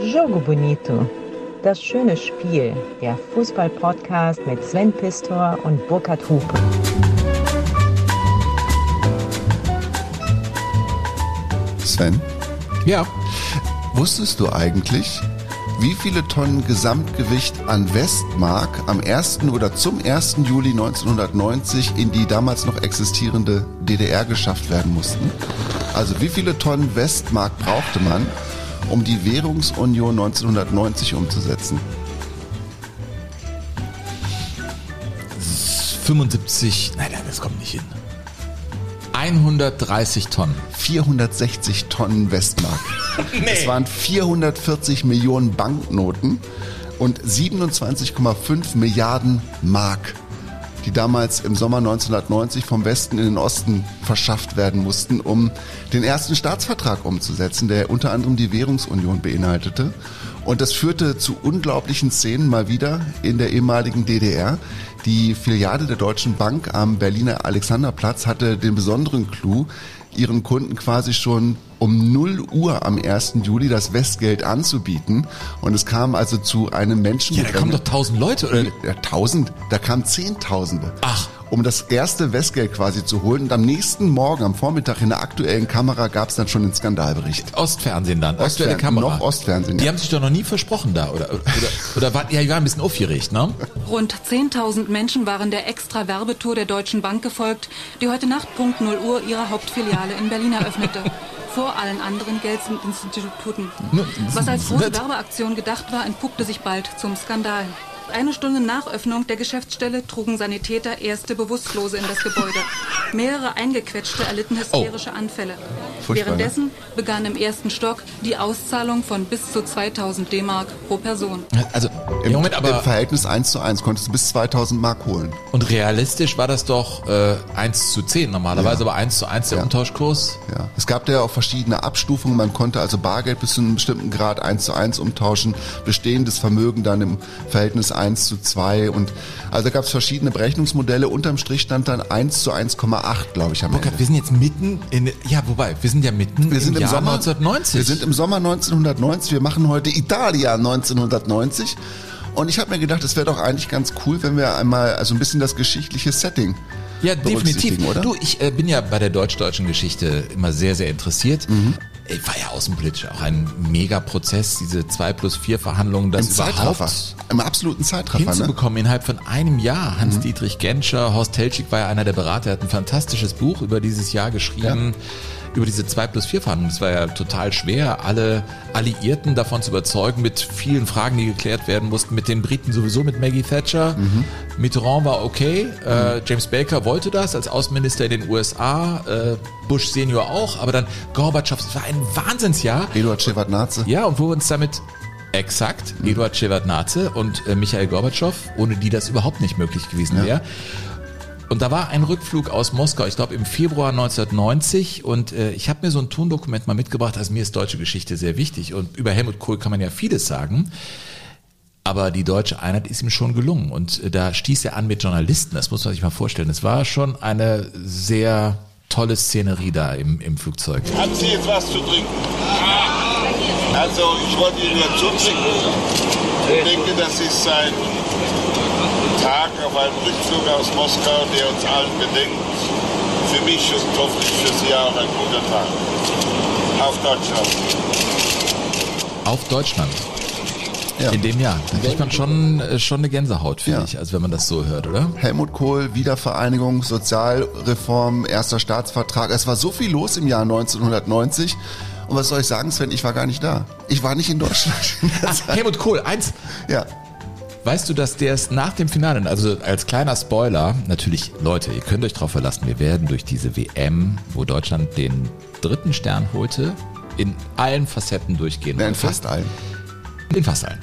Jogo Bonito. Das schöne Spiel. Der Fußball-Podcast mit Sven Pistor und Burkhard Hupe. Sven, Ja, wusstest du eigentlich, wie viele Tonnen Gesamtgewicht an Westmark am 1. oder zum 1. Juli 1990 in die damals noch existierende DDR geschafft werden mussten? Also wie viele Tonnen Westmark brauchte man, um die Währungsunion 1990 umzusetzen? 75, nein, nein, das kommt nicht hin. 130 Tonnen. 460 Tonnen Westmark. Es waren 440 Millionen Banknoten und 27,5 Milliarden Mark, die damals im Sommer 1990 vom Westen in den Osten verschafft werden mussten, um den ersten Staatsvertrag umzusetzen, der unter anderem die Währungsunion beinhaltete. Und das führte zu unglaublichen Szenen mal wieder in der ehemaligen DDR. Die Filiale der Deutschen Bank am Berliner Alexanderplatz hatte den besonderen Clou, ihren Kunden quasi schon um 0 Uhr am 1. Juli das Westgeld anzubieten. Und es kam also zu einem Menschen. Ja, da kommen doch 1000 Leute, oder? Ja, tausend, da kamen Zehntausende. Ach. Um das erste Westgeld quasi zu holen. Und am nächsten Morgen, am Vormittag in der aktuellen Kamera gab es dann schon den Skandalbericht. Ostfernsehen dann, aktuelle Ostfernsehen, Kamera. noch Ostfernsehen, Die ja. haben sich doch noch nie versprochen da, oder? Oder, oder war, ja, die waren ein bisschen aufgeregt, ne? Rund 10.000 Menschen waren der extra Werbetour der Deutschen Bank gefolgt, die heute Nacht Punkt 0 Uhr ihre Hauptfiliale in Berlin eröffnete. Vor allen anderen Geldinstituten. Was als große Werbeaktion gedacht war, entpuppte sich bald zum Skandal. Eine Stunde nach Öffnung der Geschäftsstelle trugen Sanitäter erste Bewusstlose in das Gebäude. Mehrere Eingequetschte erlitten hysterische Anfälle. Furchtbar, ne? Währenddessen begann im ersten Stock die Auszahlung von bis zu 2000 D-Mark pro Person. Also, Im, im Moment Im aber, Verhältnis 1 zu 1 konntest du bis 2000 Mark holen. und realistisch war das doch äh, 1 zu 10 normalerweise, Ja. aber 1 zu 1 der Ja. Umtauschkurs. Ja. Es gab ja auch verschiedene Abstufungen. Man konnte also Bargeld bis zu einem bestimmten Grad 1 zu 1 umtauschen, bestehendes Vermögen dann im Verhältnis 1 zu 2 und also da gab es verschiedene Berechnungsmodelle. Unterm Strich stand dann 1 zu 1,8, glaube ich, am Burkhard, Ende. wir sind jetzt mitten in, ja, wobei, wir sind ja mitten Wir sind im, Jahr Sommer 1990. Wir sind im Sommer 1990. Wir machen heute Italia 1990. Und ich habe mir gedacht, es wäre doch eigentlich ganz cool, wenn wir einmal also ein bisschen das geschichtliche Setting Ja, definitiv. oder? Du, ich äh, bin ja bei der deutsch-deutschen Geschichte immer sehr, sehr interessiert. Mhm. Äh, War ja außenpolitisch auch ein Megaprozess, diese 2 plus 4 Verhandlungen, das Im Zeitraffer. überhaupt Im absoluten Zeitraffer. Ne? hinzubekommen innerhalb von einem Jahr. Hans-Dietrich Genscher, Horst Telschik war ja einer der Berater, er hat ein fantastisches Buch über dieses Jahr geschrieben. Über diese 2 plus 4 Verhandlungen. Es war ja total schwer, alle Alliierten davon zu überzeugen, mit vielen Fragen, die geklärt werden mussten, mit den Briten sowieso, mit Maggie Thatcher. Mitterrand war okay, äh, James Baker wollte das als Außenminister in den USA, äh, Bush Senior auch, aber dann Gorbatschow, es war ein Wahnsinnsjahr. Eduard Shevardnadze. Ja, und wo wir uns damit exakt Eduard Shevardnadze und äh, Michael Gorbatschow, ohne die das überhaupt nicht möglich gewesen wäre. Und da war ein Rückflug aus Moskau, ich glaube im Februar 1990 und äh, ich habe mir so ein Tondokument mal mitgebracht, also mir ist deutsche Geschichte sehr wichtig und über Helmut Kohl kann man ja vieles sagen. Aber die deutsche Einheit ist ihm schon gelungen. Und äh, da stieß er an mit Journalisten, das muss man sich mal vorstellen. Es war schon eine sehr tolle Szenerie da im, im Flugzeug. Haben Sie jetzt was zu trinken? Also, ich wollte Ihnen ja zutrinken. Ich denke, das ist ein Tag auf einem Rückflug aus Moskau, der uns allen bedenkt. Für mich und hoffentlich für Sie auch ein guter Tag. Auf Deutschland. Auf Deutschland. Ja. In dem Jahr. Da kriegt man schon, äh, schon eine Gänsehaut, finde Ja. ich, als wenn man das so hört, oder? Helmut Kohl, Wiedervereinigung, Sozialreform, erster Staatsvertrag. Es war so viel los im Jahr 1990. Und was soll ich sagen, Sven? Ich war gar nicht da. Ich war nicht in Deutschland. Ach, Helmut Kohl, eins. ja. Weißt du, dass der es nach dem Finale, also als kleiner Spoiler, natürlich, Leute, ihr könnt euch drauf verlassen, wir werden durch diese WM, wo Deutschland den dritten Stern holte, in allen Facetten durchgehen. Ja, in fast allen. In fast allen.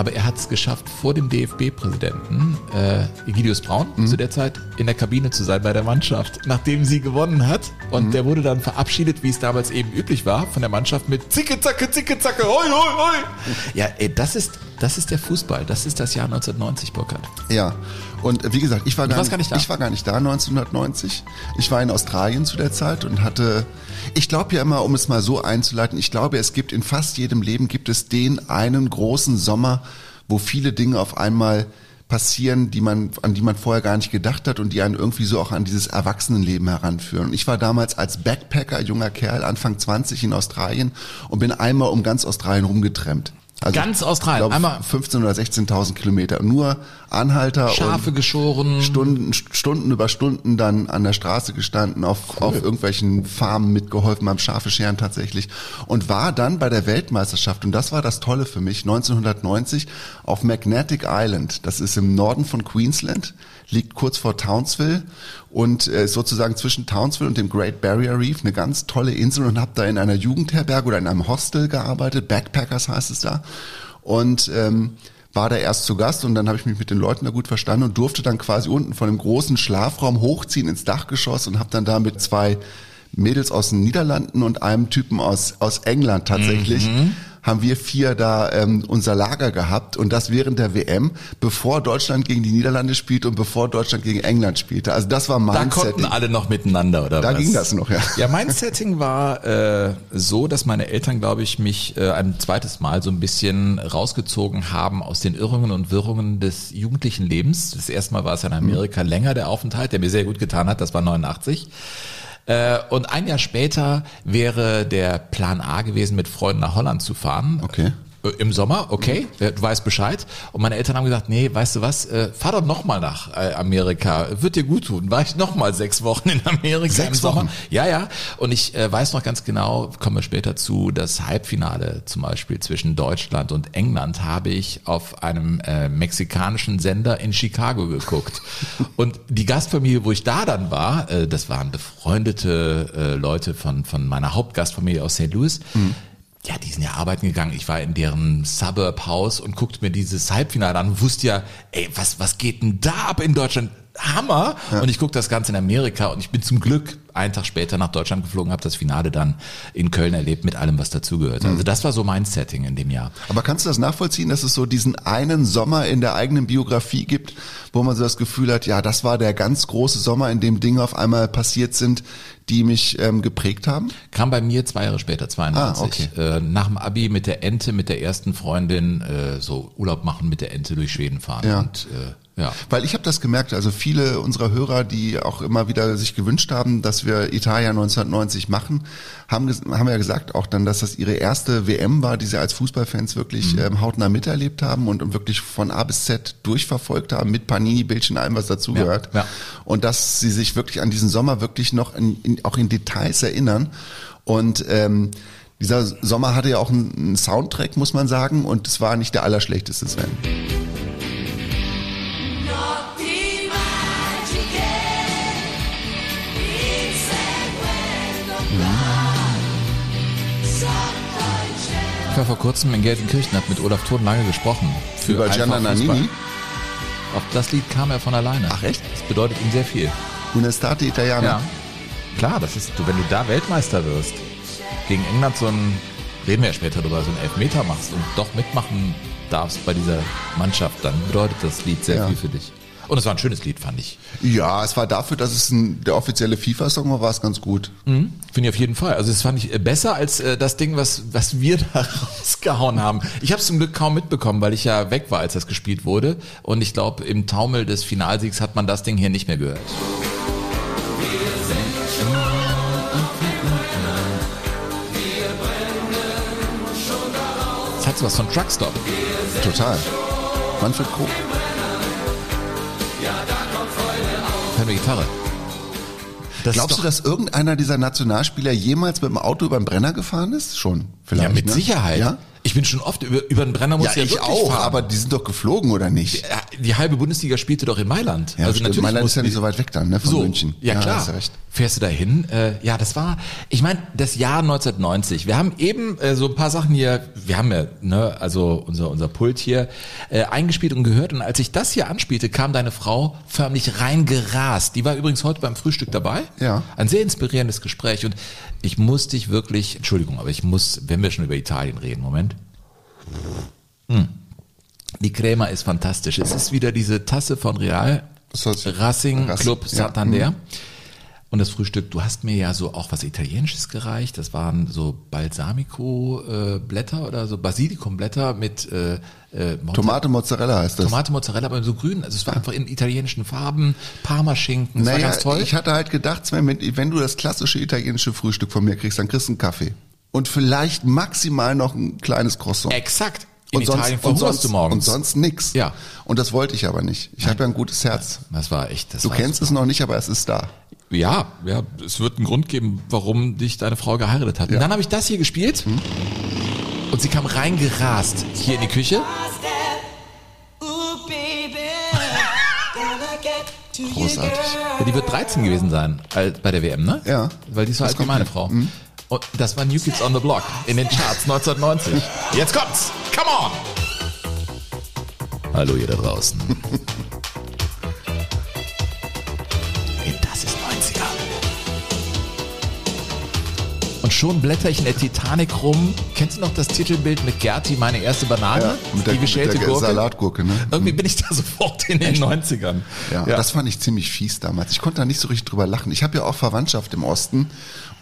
Aber er hat es geschafft, vor dem DFB-Präsidenten äh, Egidius Braun Mhm. zu der Zeit in der Kabine zu sein bei der Mannschaft, nachdem sie gewonnen hat. Und mhm. der wurde dann verabschiedet, wie es damals eben üblich war, von der Mannschaft mit Zicke, Zacke, Zicke, Zacke, hoi, hoi, hoi. Ja, ey, das ist, das ist der Fußball. Das ist das Jahr 1990, Burkhard. Ja. Und wie gesagt, ich war, gar nicht, gar nicht, da. Ich war gar nicht da 1990. Ich war in Australien zu der Zeit und hatte, ich glaube ja immer, um es mal so einzuleiten, ich glaube, es gibt in fast jedem Leben gibt es den einen großen Sommer, wo viele Dinge auf einmal passieren, die man, an die man vorher gar nicht gedacht hat und die einen irgendwie so auch an dieses Erwachsenenleben heranführen. Und ich war damals als Backpacker, junger Kerl, Anfang 20 in Australien und bin einmal um ganz Australien rumgetrennt. Also Ganz Australien. Glaub, Einmal 15 oder 16.000 Kilometer. Nur Anhalter Schafe geschoren. Stunden, Stunden über Stunden dann an der Straße gestanden, auf, cool. auf irgendwelchen Farmen mitgeholfen beim Schafe scheren tatsächlich. Und war dann bei der Weltmeisterschaft, und das war das Tolle für mich, 1990 auf Magnetic Island. Das ist im Norden von Queensland liegt kurz vor Townsville und äh, sozusagen zwischen Townsville und dem Great Barrier Reef eine ganz tolle Insel und habe da in einer Jugendherberge oder in einem Hostel gearbeitet, Backpackers heißt es da. Und ähm, war da erst zu Gast und dann habe ich mich mit den Leuten da gut verstanden und durfte dann quasi unten von dem großen Schlafraum hochziehen ins Dachgeschoss und habe dann da mit zwei Mädels aus den Niederlanden und einem Typen aus, aus England tatsächlich mhm haben wir vier da ähm, unser Lager gehabt und das während der WM, bevor Deutschland gegen die Niederlande spielte und bevor Deutschland gegen England spielte. Also das war mein Da konnten Setting. alle noch miteinander, oder da was? Da ging das noch, ja. Ja, mein Setting war äh, so, dass meine Eltern, glaube ich, mich äh, ein zweites Mal so ein bisschen rausgezogen haben aus den Irrungen und Wirrungen des jugendlichen Lebens. Das erste Mal war es in Amerika mhm. länger der Aufenthalt, der mir sehr gut getan hat, das war 89. Äh, und ein Jahr später wäre der Plan A gewesen, mit Freunden nach Holland zu fahren. Okay. Äh, Im Sommer, okay, mhm. du weißt Bescheid. Und meine Eltern haben gesagt, nee, weißt du was, äh, fahr doch nochmal nach äh, Amerika, wird dir gut tun. War ich nochmal sechs Wochen in Amerika sechs. Wochen? Ja, ja. Und ich äh, weiß noch ganz genau, kommen wir später zu, das Halbfinale zum Beispiel zwischen Deutschland und England habe ich auf einem äh, mexikanischen Sender in Chicago geguckt. und die Gastfamilie, wo ich da dann war, äh, das waren befreundete äh, Leute von, von meiner Hauptgastfamilie aus St. Louis. Mhm ja, die sind ja arbeiten gegangen. Ich war in deren Suburb-Haus und guckte mir dieses Halbfinale an und wusste ja, ey, was, was geht denn da ab in Deutschland? Hammer. Ja. Und ich gucke das Ganze in Amerika und ich bin zum Glück einen Tag später nach Deutschland geflogen, habe das Finale dann in Köln erlebt mit allem, was dazugehört. Mhm. Also das war so mein Setting in dem Jahr. Aber kannst du das nachvollziehen, dass es so diesen einen Sommer in der eigenen Biografie gibt, wo man so das Gefühl hat, ja, das war der ganz große Sommer, in dem Dinge auf einmal passiert sind, die mich ähm, geprägt haben? Kam bei mir zwei Jahre später, 92. Ah, okay. äh, nach dem Abi mit der Ente, mit der ersten Freundin, äh, so Urlaub machen mit der Ente durch Schweden fahren. Ja. Und, äh, ja. Weil ich habe das gemerkt, also viele unserer Hörer, die auch immer wieder sich gewünscht haben, dass wir Italia 1990 machen, haben, haben ja gesagt auch dann, dass das ihre erste WM war, die sie als Fußballfans wirklich mhm. ähm, hautnah miterlebt haben und, und wirklich von A bis Z durchverfolgt haben, mit Panini-Bildchen, allem, was dazugehört. Ja, ja. Und dass sie sich wirklich an diesen Sommer wirklich noch in, in, auch in Details erinnern. Und ähm, dieser Sommer hatte ja auch einen Soundtrack, muss man sagen, und es war nicht der allerschlechteste Sven. War vor kurzem in Gelsenkirchen, habe mit Olaf Thon lange gesprochen. Für Über Gianna Nannini? Auf das Lied kam er von alleine. Ach echt? Das bedeutet ihm sehr viel. Unestate Italiana. Ja. Klar, das ist, wenn du da Weltmeister wirst, gegen England so ein, reden wir ja später drüber, so ein Elfmeter machst und doch mitmachen darfst bei dieser Mannschaft, dann bedeutet das Lied sehr ja. viel für dich. Und es war ein schönes Lied, fand ich. Ja, es war dafür, dass es ein, der offizielle FIFA-Song war, war es ganz gut. Mhm, Finde ich auf jeden Fall. Also es fand ich äh, besser als äh, das Ding, was, was wir da rausgehauen haben. Ich habe es zum Glück kaum mitbekommen, weil ich ja weg war, als das gespielt wurde. Und ich glaube, im Taumel des Finalsiegs hat man das Ding hier nicht mehr gehört. Das hat so was von Truckstop. Total. Manfred Krug. Keine Gitarre. Das Glaubst du, dass irgendeiner dieser Nationalspieler jemals mit dem Auto über den Brenner gefahren ist? Schon, vielleicht. Ja, mit ne? Sicherheit. Ja? Ich bin schon oft über, über den Brenner muss Ja, ja, ich wirklich auch, fahren. aber die sind doch geflogen, oder nicht? Ja, die halbe Bundesliga spielte doch in Mailand. Ja, also stimmt. natürlich Mailand ist ja nicht die- so weit weg dann, ne, von so, München. Ja, Ja, klar. Fährst du dahin? Äh, ja, das war, ich meine, das Jahr 1990. Wir haben eben äh, so ein paar Sachen hier, wir haben ja, ne, also unser, unser Pult hier, äh, eingespielt und gehört. Und als ich das hier anspielte, kam deine Frau förmlich reingerast. Die war übrigens heute beim Frühstück dabei. Ja. Ein sehr inspirierendes Gespräch. Und ich muss dich wirklich, Entschuldigung, aber ich muss, wenn wir schon über Italien reden, Moment. Hm. Die Crema ist fantastisch. Es ist wieder diese Tasse von Real Racing Rac- Club ja, mhm. Santander. Und das Frühstück, du hast mir ja so auch was Italienisches gereicht. Das waren so Balsamico-Blätter oder so Basilikum-Blätter mit äh, äh, Tomate Mozzarella heißt das. Tomate, Mozzarella, aber so grün. Also es war einfach in italienischen Farben, Parmaschinken. Das war naja, ganz toll. ich hatte halt gedacht, Sven, wenn, wenn du das klassische italienische Frühstück von mir kriegst, dann kriegst du einen Kaffee. Und vielleicht maximal noch ein kleines Croissant. Exakt. In und sonst, und sonst, du morgens. und sonst nix. Ja. Und das wollte ich aber nicht. Ich habe ja ein gutes Herz. Das war echt. Das Du war kennst es noch nicht, aber es ist da. Ja, ja, es wird einen Grund geben, warum dich deine Frau geheiratet hat. Und dann habe ich das hier gespielt und sie kam reingerast hier in die Küche. Großartig. Ja, die wird 13 gewesen sein bei der WM, ne? Ja. Weil die ist so alt wie meine Frau. Und das war New Kids on the Block in den Charts 1990. Jetzt kommt's! Come on! Hallo ihr da draußen. Und schon blätter ich in der Titanic rum. Kennst du noch das Titelbild mit Gerti, meine erste Banane? Ja, mit der, die geschälte mit der Gurke? Salatgurke, ne? Irgendwie bin ich da sofort in den 90ern. Ja, das fand ich ziemlich fies damals. Ich konnte da nicht so richtig drüber lachen. Ich habe ja auch Verwandtschaft im Osten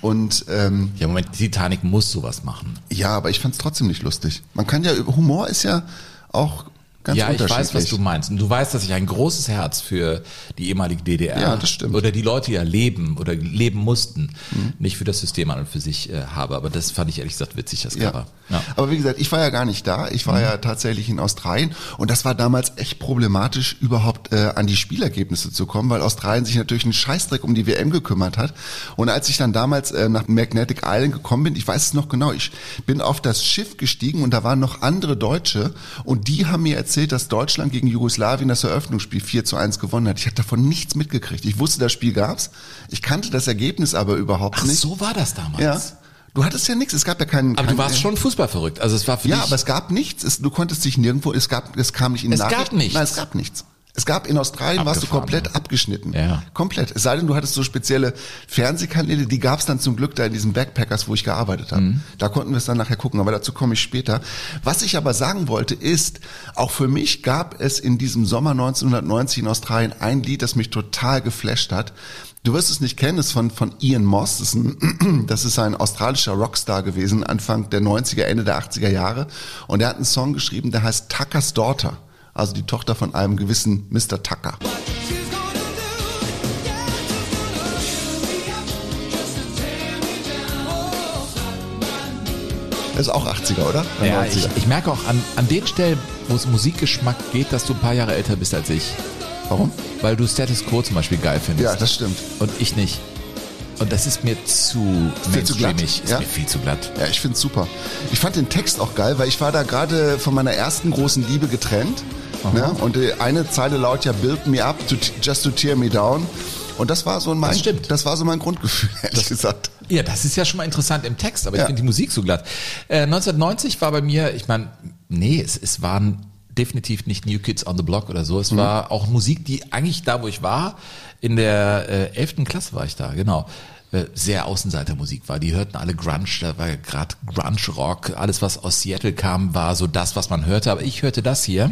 und ähm, ja, Moment, die Titanic muss sowas machen. ja, aber ich fand es trotzdem nicht lustig. Man kann ja Humor ist ja auch ganz ja, ich weiß, was du meinst. Und du weißt, dass ich ein großes Herz für die ehemalige DDR Ja, das stimmt. oder die Leute, die ja leben oder leben mussten, Mhm. nicht für das System an und für sich äh, habe. Aber das fand ich ehrlich gesagt witzig, das Ja. Cover. Ja. Aber wie gesagt, ich war ja gar nicht da. Ich war ja tatsächlich in Australien und das war damals echt problematisch, überhaupt äh, an die Spielergebnisse zu kommen, weil Australien sich natürlich einen Scheißdreck um die WM gekümmert hat. Und als ich dann damals äh, nach Magnetic Island gekommen bin, ich weiß es noch genau, ich bin auf das Schiff gestiegen und da waren noch andere Deutsche und die haben mir erzählt, dass Deutschland gegen Jugoslawien das Eröffnungsspiel 4 zu 1 gewonnen hat. Ich habe davon nichts mitgekriegt. Ich wusste, das Spiel gab's. Ich kannte das Ergebnis aber überhaupt Ach, nicht. so war das damals. Ja. Du hattest ja nichts, es gab ja keinen. Aber keinen du warst schon Fußball verrückt. Also es war für ja, dich. aber es gab nichts. Es, du konntest dich nirgendwo, es gab, es kam nicht in Es Nachrichten. gab nichts. Nein, es gab nichts. Es gab in Australien warst du komplett abgeschnitten. Ja. Komplett. Es sei denn, du hattest so spezielle Fernsehkanäle, die gab es dann zum Glück da in diesen Backpackers, wo ich gearbeitet habe. Mhm. Da konnten wir es dann nachher gucken, aber dazu komme ich später. Was ich aber sagen wollte ist, auch für mich gab es in diesem Sommer 1990 in Australien ein Lied, das mich total geflasht hat. Du wirst es nicht kennen, es ist von, von Ian Moss. Das ist, ein, das ist ein australischer Rockstar gewesen, Anfang der 90er, Ende der 80er Jahre. Und er hat einen Song geschrieben, der heißt Tucker's Daughter. Also die Tochter von einem gewissen Mr. Tucker. Ist auch 80er, oder? ja, 90er. ich, ich merke auch an, an den Stellen, wo es Musikgeschmack geht, dass du ein paar Jahre älter bist als ich. Warum? Weil du Status Quo zum Beispiel geil findest. Ja, das stimmt. Und ich nicht. Und das ist mir zu Viel zu glatt. Ist ja? mir viel zu glatt. Ja, ich find's super. Ich fand den Text auch geil, weil ich war da gerade von meiner ersten großen Liebe getrennt. Ne? Und die eine Zeile laut ja Build me up to, just to tear me down. Und das war so mein, Das stimmt. das war so mein Grundgefühl, ehrlich gesagt. Ja, das ist ja schon mal interessant im Text, aber Ja. ich finde die Musik so glatt. Äh, 1990 war bei mir, ich meine, nee, es, es waren definitiv nicht New Kids on the Block oder so. Es war auch Musik, die eigentlich da, wo ich war, in der äh, 11. Klasse war ich da, genau. äh, Sehr Außenseitermusik war. Die hörten alle Grunge, da war gerade Grunge Rock, alles was aus Seattle kam, war so das, was man hörte. Aber ich hörte das hier.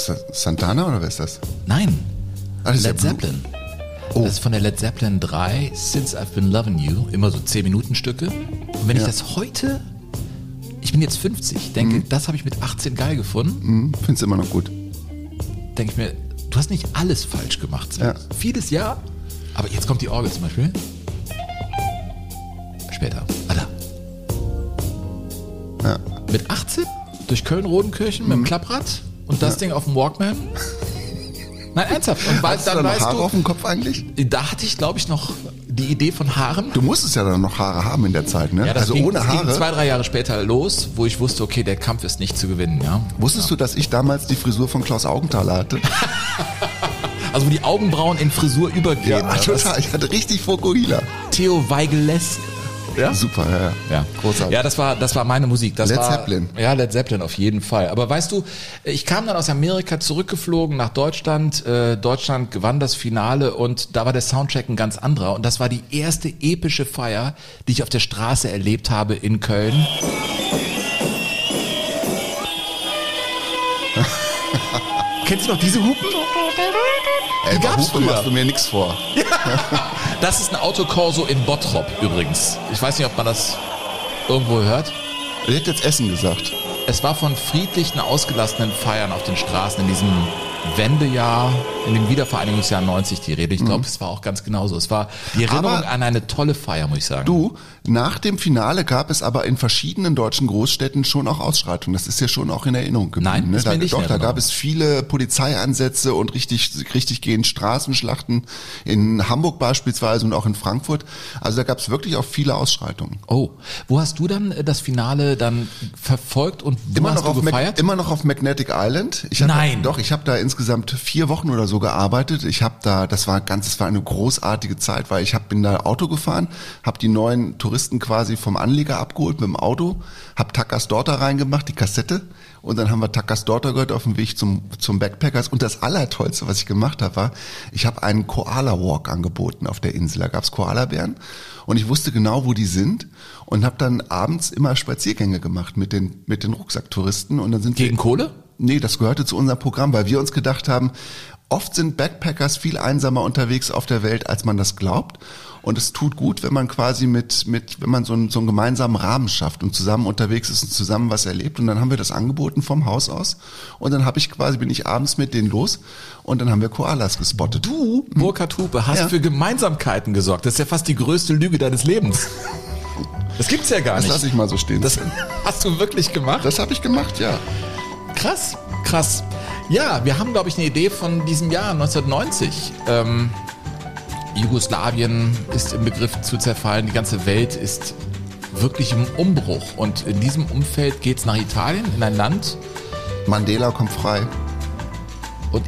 Ist das Santana oder wer ist das? Nein, Ah, das ist Led ja Blue. Zeppelin. Oh. Das ist von der Led Zeppelin 3, Since I've Been Loving You, immer so 10 Minuten Stücke. Und wenn ich Ja. das heute, ich bin jetzt 50, denke, das habe ich mit 18 geil gefunden, Hm, find's immer noch gut. denke ich mir, du hast nicht alles falsch gemacht. Ja. Vieles ja, aber jetzt kommt die Orgel zum Beispiel. Später. Da. Ja. Mit 18 durch Köln-Rodenkirchen mit dem Klapprad und das Ding auf dem Walkman. Nein, ernsthaft. Und weil, Hast du da dann noch weißt Haare du, auf dem Kopf eigentlich? Da hatte ich, glaube ich, noch die Idee von Haaren. Du musstest ja dann noch Haare haben in der Zeit, ne? Ja, das also ging, ohne das ging Haare. zwei, drei Jahre später los, wo ich wusste, okay, der Kampf ist nicht zu gewinnen, ja. Wusstest du, dass ich damals die Frisur von Klaus Augenthaler hatte? Also wo die Augenbrauen in Frisur übergehen. Ja, total. Ich hatte richtig Fokuhila. Theo Weigeles. Ja? Super, ja, ja. Ja, Großartig. Ja, das war, das war meine Musik. Das Led war, Zeppelin. Ja, Led Zeppelin auf jeden Fall. Aber weißt du, ich kam dann aus Amerika zurückgeflogen nach Deutschland. Äh, Deutschland gewann das Finale und da war der Soundtrack ein ganz anderer. Und das war die erste epische Feier, die ich auf der Straße erlebt habe in Köln. Kennst du noch diese Hupen? Ey, bei gab's Hupe früher. machst du mir nichts vor. Das ist ein Autokorso in Bottrop übrigens. Ich weiß nicht, ob man das irgendwo hört. Ich hätte jetzt Essen gesagt. Es war von friedlichen, ausgelassenen Feiern auf den Straßen in diesem Wendejahr, in dem Wiedervereinigungsjahr 90 die Rede. Ich glaube, es war auch ganz genauso. Es war die Erinnerung Aber- an eine tolle Feier, muss ich sagen. Du, nach dem Finale gab es aber in verschiedenen deutschen Großstädten schon auch Ausschreitungen. Das ist ja schon auch in Erinnerung geblieben. Nein, ne? ist da, nicht Doch, in da gab es viele Polizeieinsätze und richtig, richtig gehend Straßenschlachten in Hamburg beispielsweise und auch in Frankfurt. Also da gab es wirklich auch viele Ausschreitungen. Oh, wo hast du dann äh, das Finale dann verfolgt und wo Immer hast noch, du auf Mac, gefeiert? immer noch auf Magnetic Island. Ich Nein. Doch, ich habe da insgesamt vier Wochen oder so gearbeitet. Ich habe da, das war ganz, das war eine großartige Zeit, weil ich hab, bin da Auto gefahren, habe die neuen Touristen quasi vom Anleger abgeholt mit dem Auto, habe Takas Daughter reingemacht, die Kassette. Und dann haben wir Takas Daughter gehört auf dem Weg zum, zum Backpackers. Und das Allertollste, was ich gemacht habe, war, ich habe einen Koala-Walk angeboten auf der Insel. Da gab's Koalabären und ich wusste genau, wo die sind und habe dann abends immer Spaziergänge gemacht mit den, mit den Rucksacktouristen. Und dann sind wir- Gegen Kohle? Nee, das gehörte zu unserem Programm, weil wir uns gedacht haben, oft sind Backpackers viel einsamer unterwegs auf der Welt, als man das glaubt. Und es tut gut, wenn man quasi mit, mit wenn man so einen, so einen gemeinsamen Rahmen schafft und zusammen unterwegs ist und zusammen was erlebt. Und dann haben wir das angeboten vom Haus aus. Und dann habe ich quasi, bin ich abends mit denen los und dann haben wir Koalas gespottet. Du, Burkhard Hupe, hast Ja. für Gemeinsamkeiten gesorgt. Das ist ja fast die größte Lüge deines Lebens. Das gibt's ja gar Das nicht. lasse ich mal so stehen. Das Das, hast du wirklich gemacht? das habe ich gemacht, ja. Krass, krass. Ja, wir haben, glaube ich, eine Idee von diesem Jahr, 1990. Ähm, Jugoslawien ist im Begriff zu zerfallen, die ganze Welt ist wirklich im Umbruch. Und in diesem Umfeld geht's nach Italien, in ein Land. Mandela kommt frei. Und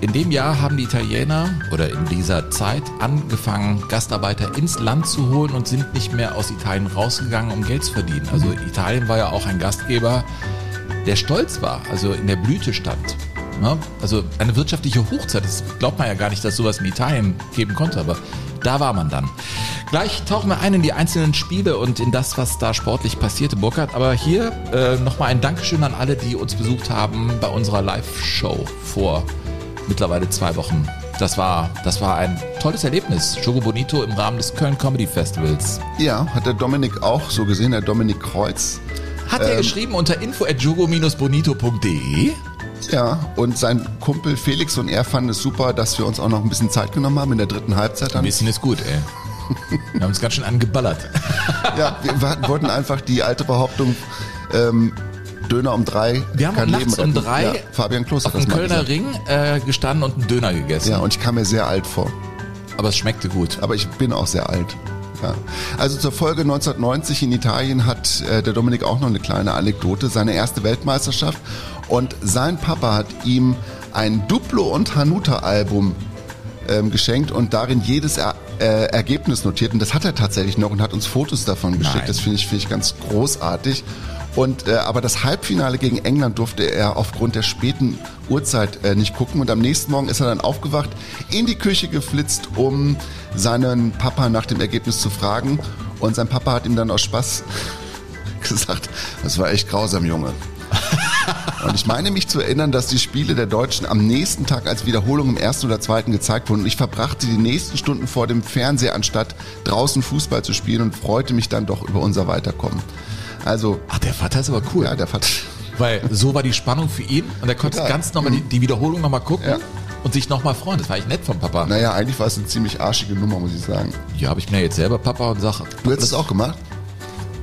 in dem Jahr haben die Italiener oder in dieser Zeit angefangen, Gastarbeiter ins Land zu holen und sind nicht mehr aus Italien rausgegangen, um Geld zu verdienen. Also Italien war ja auch ein Gastgeber, der stolz war, also in der Blüte stand. Ne? Also eine wirtschaftliche Hochzeit, das glaubt man ja gar nicht, dass sowas in Italien geben konnte, aber da war man dann. Gleich tauchen wir ein in die einzelnen Spiele und in das, was da sportlich passierte, Burkhard. Aber hier äh, nochmal ein Dankeschön an alle, die uns besucht haben bei unserer Live-Show vor mittlerweile zwei Wochen. Das war, das war ein tolles Erlebnis. Jogo Bonito im Rahmen des Köln Comedy Festivals. Ja, hat der Dominik auch so gesehen, der Dominik Kreuz. Hat er Ähm. geschrieben unter info at jogo-bonito.de. Ja, und sein Kumpel Felix und er fanden es super, dass wir uns auch noch ein bisschen Zeit genommen haben in der dritten Halbzeit. Ein Dann. bisschen ist gut, ey. Wir haben uns ganz schön angeballert. Ja, wir wollten einfach die alte Behauptung, ähm, Döner um drei Wir haben kann nachts Leben um drei Ja, Fabian Kloß auf dem Kölner. Ring äh, gestanden und einen Döner gegessen. Ja, und ich kam mir sehr alt vor. Aber es schmeckte gut. Aber ich bin auch sehr alt. Ja. Also zur Folge 1990 in Italien hat äh, der Dominik auch noch eine kleine Anekdote. Seine erste Weltmeisterschaft. Und sein Papa hat ihm ein Duplo und Hanuta-Album ähm, geschenkt und darin jedes er äh, Ergebnis notiert. Und das hat er tatsächlich noch und hat uns Fotos davon geschickt. Nein. Das finde ich, finde ich ganz großartig. Und äh, aber das Halbfinale gegen England durfte er aufgrund der späten Uhrzeit äh, nicht gucken. Und am nächsten Morgen ist er dann aufgewacht, in die Küche geflitzt, um seinen Papa nach dem Ergebnis zu fragen. Und sein Papa hat ihm dann aus Spaß gesagt, das war echt grausam, Junge. Und ich meine mich zu erinnern, dass die Spiele der Deutschen am nächsten Tag als Wiederholung im ersten oder zweiten gezeigt wurden. Und ich verbrachte die nächsten Stunden vor dem Fernseher, anstatt draußen Fußball zu spielen und freute mich dann doch über unser Weiterkommen. Also, Ach, der Vater ist aber cool. ja, der Vater. Weil so war die Spannung für ihn und er konnte Total. ganz nochmal die, die Wiederholung nochmal gucken Ja. und sich nochmal freuen. Das war eigentlich nett vom Papa. Naja, eigentlich war es eine ziemlich arschige Nummer, muss ich sagen. Ja, aber ich ja jetzt selber Papa und sage, Du hättest es auch gemacht?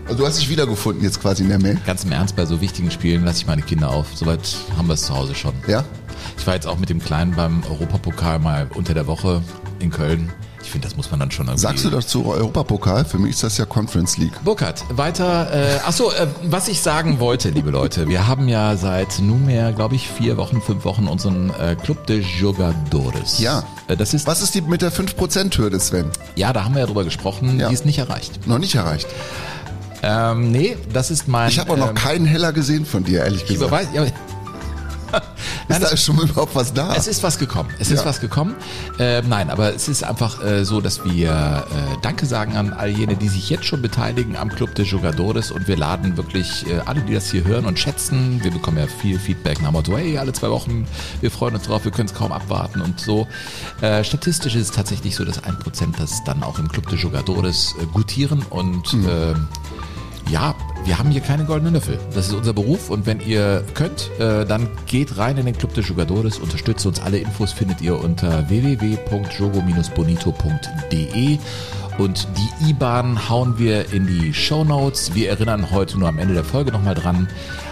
Also du hast dich wiedergefunden jetzt quasi in der Mail. ganz im Ernst, bei so wichtigen Spielen lasse ich meine Kinder auf. Soweit haben wir es zu Hause schon. Ja? Ich war jetzt auch mit dem Kleinen beim Europapokal mal unter der Woche in Köln. Ich finde, das muss man dann schon irgendwie. Sagst du das zu Europapokal? Für mich ist das ja Conference League. Burkhard, weiter. Äh, achso, äh, was ich sagen wollte, liebe Leute, wir haben ja seit nunmehr, glaube ich, vier Wochen, fünf Wochen unseren äh, Club de Jogadores. Ja. Äh, das ist, Was ist die mit der 5%-Hürde, Sven? ja, da haben wir ja drüber gesprochen, Ja. die ist nicht erreicht. Noch nicht erreicht. Ähm, nee, das ist mein. Ich habe auch noch ähm, keinen Heller gesehen von dir, ehrlich ich gesagt. überweis, ja, ist da schon überhaupt was da? Es ist was gekommen. Es Ja. ist was gekommen. Ähm, nein, aber es ist einfach äh, so, dass wir äh, Danke sagen an all jene, die sich jetzt schon beteiligen am Club de Jugadores und wir laden wirklich äh, alle, die das hier hören und schätzen. Wir bekommen ja viel Feedback nach Motto, hey, alle zwei Wochen, wir freuen uns drauf, wir können es kaum abwarten und so. Äh, statistisch ist es tatsächlich so, dass ein Prozent das dann auch im Club de Jugadores äh, gutieren und ähm, ja, wir haben hier keine goldenen Löffel. Das ist unser Beruf und wenn ihr könnt, äh, dann geht rein in den Club de Jugadores, unterstützt uns. Alle Infos findet ihr unter www.jogo-bonito.de und die IBAN hauen wir in die Show Notes. Wir erinnern heute nur am Ende der Folge nochmal dran.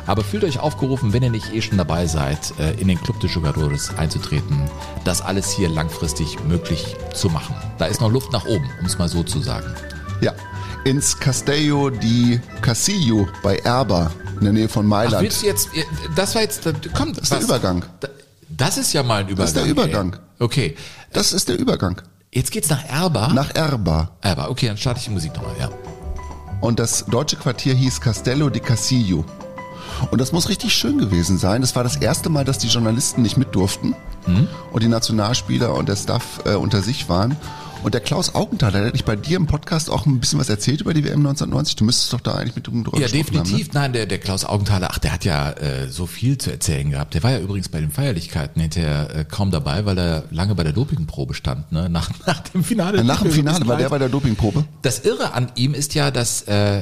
Aber fühlt euch aufgerufen, wenn ihr nicht eh schon dabei seid, äh, in den Club de Jugadores einzutreten, das alles hier langfristig möglich zu machen. Da ist noch Luft nach oben, um es mal so zu sagen. Ja. Ins Castello di Casillo bei Erba in der Nähe von Ach, Mailand. willst du jetzt, das war jetzt, komm, das ist der Übergang. Das ist ja mal ein Übergang. ist der Übergang. Ey. Okay, das ist der Übergang. jetzt geht's nach Erba. Nach Erba. Erba, okay, dann starte ich die Musik nochmal, ja. Und das deutsche Quartier hieß Castello di Casillo. Und das muss richtig schön gewesen sein. Das war das erste Mal, dass die Journalisten nicht mit durften und die Nationalspieler und der Staff äh, unter sich waren. Und der Klaus Augenthaler, der hat nicht bei dir im Podcast auch ein bisschen was erzählt über die WM 1990. Du müsstest doch da eigentlich mit drüber Ja, definitiv. Haben, ne? Nein, der, der Klaus Augenthaler, ach, der hat ja äh, so viel zu erzählen gehabt. Der war ja übrigens bei den Feierlichkeiten hinterher äh, kaum dabei, weil er lange bei der Dopingprobe stand, ne? Nach, nach dem Finale. ne? Nach dem Finale war der bei der Dopingprobe. Das Irre an ihm ist ja, dass äh,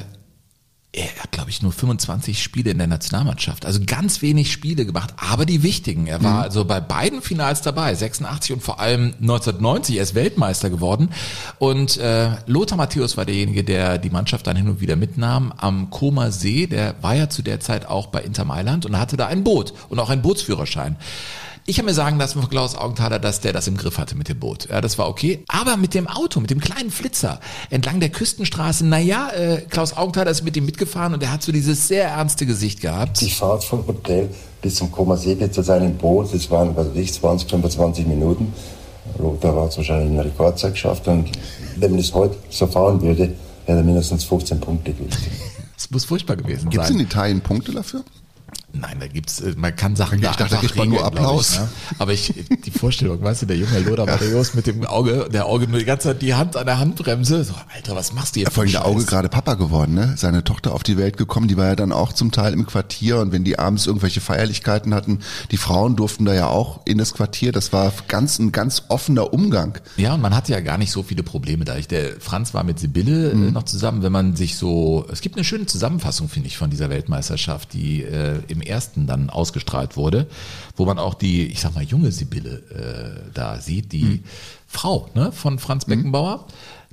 er hat, glaube ich, nur 25 Spiele in der Nationalmannschaft. Also ganz wenig Spiele gemacht, aber die wichtigen. Er war also bei beiden Finals dabei, 86 und vor allem 1990. Er ist Weltmeister geworden. Und äh, Lothar Matthäus war derjenige, der die Mannschaft dann hin und wieder mitnahm am Koma See. Der war ja zu der Zeit auch bei Inter Mailand und hatte da ein Boot und auch einen Bootsführerschein. Ich habe mir sagen lassen von Klaus Augenthaler, dass der das im Griff hatte mit dem Boot. Ja, das war okay. Aber mit dem Auto, mit dem kleinen Flitzer entlang der Küstenstraße, naja, äh, Klaus Augenthaler ist mit ihm mitgefahren und er hat so dieses sehr ernste Gesicht gehabt. Die Fahrt vom Hotel bis zum Komasee zu seinem Boot, das waren, was weiß ich, 20, 25 Minuten. Lothar hat es wahrscheinlich in Rekordzeit geschafft und wenn man das heute so fahren würde, hätte er mindestens 15 Punkte gekriegt. Es muss furchtbar gewesen Gibt es in sein. Italien Punkte dafür? Nein, da gibt's, äh, man kann Sachen Ich da dachte, da einfach man nur regeln, glaub Applaus. Ich, ne? Aber ich, die Vorstellung, weißt du, der junge Lothar Matthäus mit dem Auge, der Auge nur die ganze Zeit die Hand an der Handbremse. So, Alter, was machst du jetzt? Vor allem der Auge gerade Papa geworden, ne? Seine Tochter auf die Welt gekommen, die war ja dann auch zum Teil im Quartier und wenn die abends irgendwelche Feierlichkeiten hatten, die Frauen durften da ja auch in das Quartier. Das war ganz ein ganz offener Umgang. Ja, und man hatte ja gar nicht so viele Probleme da. Ich, der Franz war mit Sibylle Mhm. äh, noch zusammen, wenn man sich so, es gibt eine schöne Zusammenfassung, finde ich, von dieser Weltmeisterschaft, die äh, im ersten dann ausgestrahlt wurde, wo man auch die, ich sag mal, junge Sibylle äh, da sieht, die Mhm. Frau ne, von Franz Beckenbauer.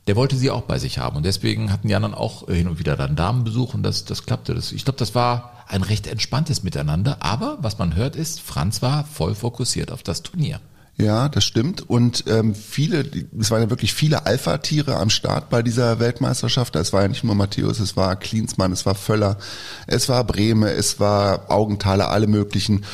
Der wollte sie auch bei sich haben und deswegen hatten die anderen auch hin und wieder dann Damenbesuch und das, das klappte. Das, ich glaube, das war ein recht entspanntes Miteinander, aber was man hört ist, Franz war voll fokussiert auf das Turnier. Ja, das stimmt. Und ähm, viele, es waren ja wirklich viele Alpha-Tiere am Start bei dieser Weltmeisterschaft. Es war ja nicht nur Matthäus, es war Klinsmann, es war Völler, es war Brehme, es war Augenthaler, alle möglichen.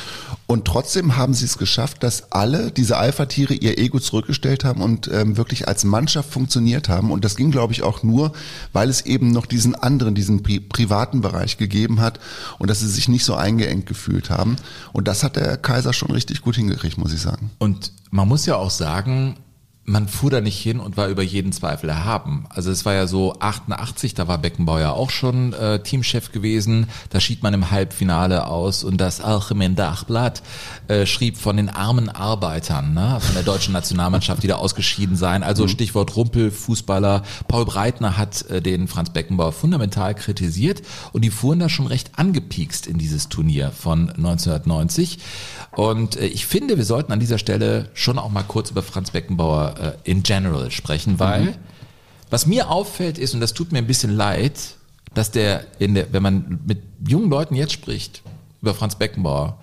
Und trotzdem haben sie es geschafft, dass alle diese Alpha-Tiere ihr Ego zurückgestellt haben und ähm, wirklich als Mannschaft funktioniert haben. Und das ging, glaube ich, auch nur, weil es eben noch diesen anderen, diesen pri privaten Bereich gegeben hat und dass sie sich nicht so eingeengt gefühlt haben. Und das hat der Kaiser schon richtig gut hingekriegt, muss ich sagen. Und man muss ja auch sagen, man fuhr da nicht hin und war über jeden Zweifel erhaben. Also es war ja so 88, da war Beckenbauer ja auch schon äh, Teamchef gewesen. Da schied man im Halbfinale aus und das Algemein Dachblatt äh, schrieb von den armen Arbeitern ne, von der deutschen Nationalmannschaft, die da ausgeschieden seien. Also Stichwort Rumpelfußballer. Paul Breitner hat äh, den Franz Beckenbauer fundamental kritisiert und die fuhren da schon recht angepiekst in dieses Turnier von 1990. Und äh, ich finde, wir sollten an dieser Stelle schon auch mal kurz über Franz Beckenbauer äh, in general sprechen, weil was mir auffällt ist, und das tut mir ein bisschen leid, dass der, in der, wenn man mit jungen Leuten jetzt spricht über Franz Beckenbauer,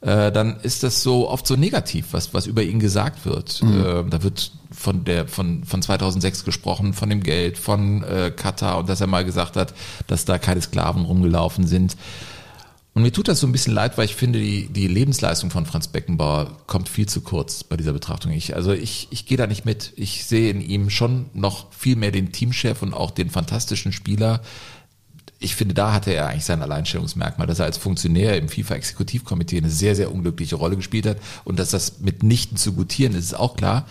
äh, dann ist das so oft so negativ, was, was über ihn gesagt wird. Mhm. Äh, da wird von der von von 2006 gesprochen, von dem Geld, von äh, Katar und dass er mal gesagt hat, dass da keine Sklaven rumgelaufen sind. Und mir tut das so ein bisschen leid, weil ich finde, die, die Lebensleistung von Franz Beckenbauer kommt viel zu kurz bei dieser Betrachtung. Ich, also ich, ich gehe da nicht mit. Ich sehe in ihm schon noch viel mehr den Teamchef und auch den fantastischen Spieler. Ich finde, da hatte er eigentlich sein Alleinstellungsmerkmal, dass er als Funktionär im FIFA-Exekutivkomitee eine sehr, sehr unglückliche Rolle gespielt hat und dass das mitnichten zu gutieren ist, ist auch klar.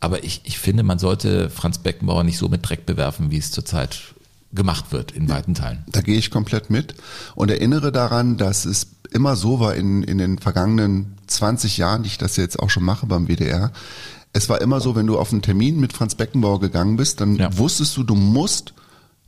Aber ich, ich finde, man sollte Franz Beckenbauer nicht so mit Dreck bewerfen, wie es zurzeit gemacht wird in weiten Teilen. Da gehe ich komplett mit und erinnere daran, dass es immer so war in, in den vergangenen 20 Jahren, die ich das jetzt auch schon mache beim WDR. Es war immer so, wenn du auf einen Termin mit Franz Beckenbauer gegangen bist, dann ja. wusstest du, du musst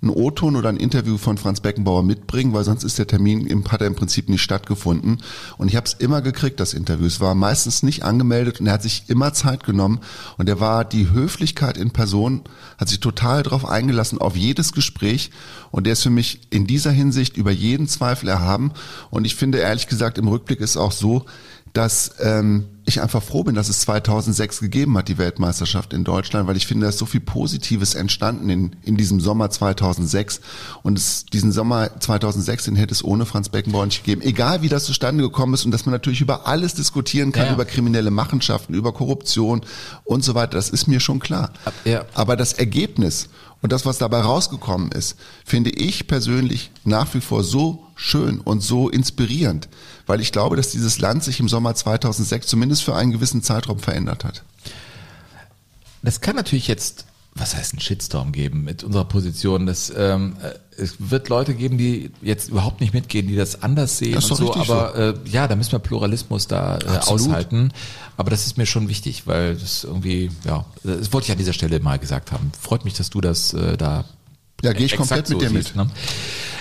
ein O-Ton oder ein Interview von Franz Beckenbauer mitbringen, weil sonst ist der Termin im, hat er im Prinzip nicht stattgefunden. Und ich habe es immer gekriegt, das Interview. Es war meistens nicht angemeldet und er hat sich immer Zeit genommen. Und er war die Höflichkeit in Person, hat sich total darauf eingelassen, auf jedes Gespräch. Und der ist für mich in dieser Hinsicht über jeden Zweifel erhaben. Und ich finde ehrlich gesagt, im Rückblick ist auch so, dass ähm, ich einfach froh bin, dass es 2006 gegeben hat, die Weltmeisterschaft in Deutschland, weil ich finde, da ist so viel Positives entstanden in, in diesem Sommer 2006 und es, diesen Sommer 2006, den hätte es ohne Franz Beckenbauer nicht gegeben. Egal wie das zustande gekommen ist und dass man natürlich über alles diskutieren kann, ja. über kriminelle Machenschaften, über Korruption und so weiter, das ist mir schon klar. Ja. Aber das Ergebnis und das, was dabei rausgekommen ist, finde ich persönlich nach wie vor so schön und so inspirierend, weil ich glaube, dass dieses Land sich im Sommer 2006 zumindest für einen gewissen Zeitraum verändert hat. Das kann natürlich jetzt was heißt ein Shitstorm geben mit unserer Position. Das, ähm, äh, es wird Leute geben, die jetzt überhaupt nicht mitgehen, die das anders sehen das und so. Aber so. Äh, ja, da müssen wir Pluralismus da äh, aushalten. Aber das ist mir schon wichtig, weil das irgendwie, ja, das wollte ich an dieser Stelle mal gesagt haben. Freut mich, dass du das äh, da ja, gehe ich komplett mit so dir siehst, mit. Ne?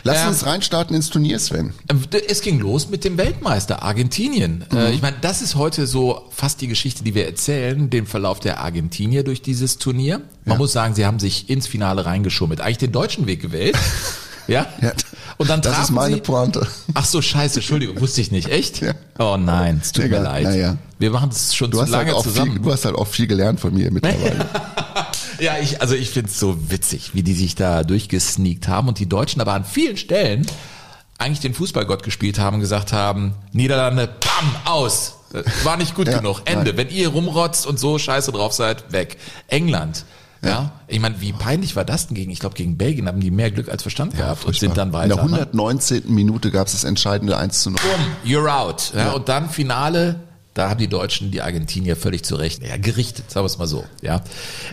Lass ähm, uns reinstarten ins Turnier, Sven. Äh, es ging los mit dem Weltmeister Argentinien. Äh, mhm. ich meine, das ist heute so fast die Geschichte, die wir erzählen, den Verlauf der Argentinier durch dieses Turnier. Man ja. muss sagen, sie haben sich ins Finale reingeschummelt. Eigentlich den deutschen Weg gewählt. ja? ja. Und dann das ist meine sie, Pointe. Ach so, scheiße, Entschuldigung, wusste ich nicht. Echt? Ja. Oh nein, es tut Egal, mir leid. Naja. Wir machen das schon du zu lange halt zusammen. Viel, du hast halt auch viel gelernt von mir mittlerweile. Ja, ich, also ich finde es so witzig, wie die sich da durchgesneakt haben und die Deutschen aber an vielen Stellen eigentlich den Fußballgott gespielt haben und gesagt haben, Niederlande, bam, aus. War nicht gut ja, genug. Ende. Nein. Wenn ihr rumrotzt und so scheiße drauf seid, weg. England. Ja, ja. ich meine, wie peinlich war das denn gegen, ich glaube, gegen Belgien haben die mehr Glück als Verstand ja, gehabt und sind dann weiter. In der 119. Ne? Minute gab es das entscheidende 1 zu 0. Boom, you're out. Ja, Und dann Finale, da haben die Deutschen die Argentinier völlig zurecht ja, gerichtet, sagen wir es mal so. Ja.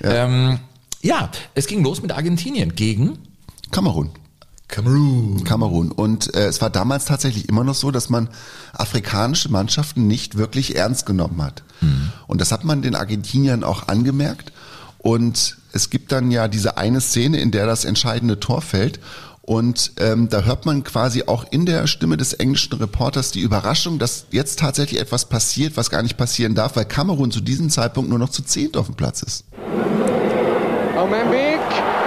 Ja. Ähm, ja, es ging los mit Argentinien gegen Kamerun. Kamerun. Kamerun. Und äh, es war damals tatsächlich immer noch so, dass man afrikanische Mannschaften nicht wirklich ernst genommen hat. Mhm. Und das hat man den Argentiniern auch angemerkt. Und es gibt dann ja diese eine Szene, in der das entscheidende Tor fällt. Und ähm, da hört man quasi auch in der Stimme des englischen Reporters die Überraschung, dass jetzt tatsächlich etwas passiert, was gar nicht passieren darf, weil Kamerun zu diesem Zeitpunkt nur noch zu zehnt auf dem Platz ist. Oh, Membic.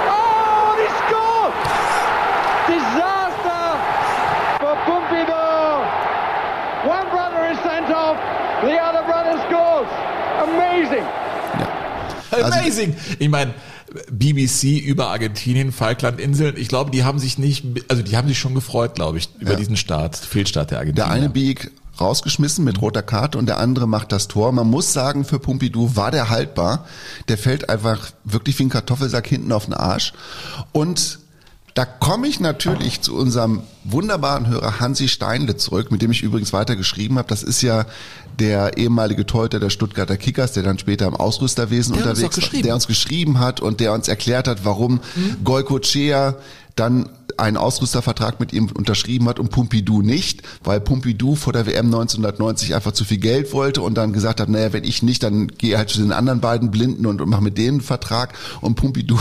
Oh, he scored! Disaster for Pompidou. One brother is sent off, the other brother scores. Amazing. Ja. Amazing. Also, ich meine, BBC über Argentinien, Falklandinseln. Ich glaube, die haben sich nicht, also die haben sich schon gefreut, glaube ich, über ja. diesen Start, Fehlstart der Argentinier. Der eine biegt rausgeschmissen mit roter Karte und der andere macht das Tor. Man muss sagen, für Pompidou war der haltbar. Der fällt einfach wirklich wie ein Kartoffelsack hinten auf den Arsch. Und da komme ich natürlich zu unserem wunderbaren Hörer Hansi Steinle zurück, mit dem ich übrigens weiter geschrieben habe. Das ist ja der ehemalige Torhüter der Stuttgarter Kickers, der dann später im Ausrüsterwesen der unterwegs war, der uns geschrieben hat und der uns erklärt hat, warum mhm. Goicochea dann einen Ausrüstervertrag mit ihm unterschrieben hat und Pompidou nicht, weil Pompidou vor der WM 1990 einfach zu viel Geld wollte und dann gesagt hat, naja, wenn ich nicht, dann gehe halt zu den anderen beiden Blinden und, und mache mit denen einen Vertrag und Pompidou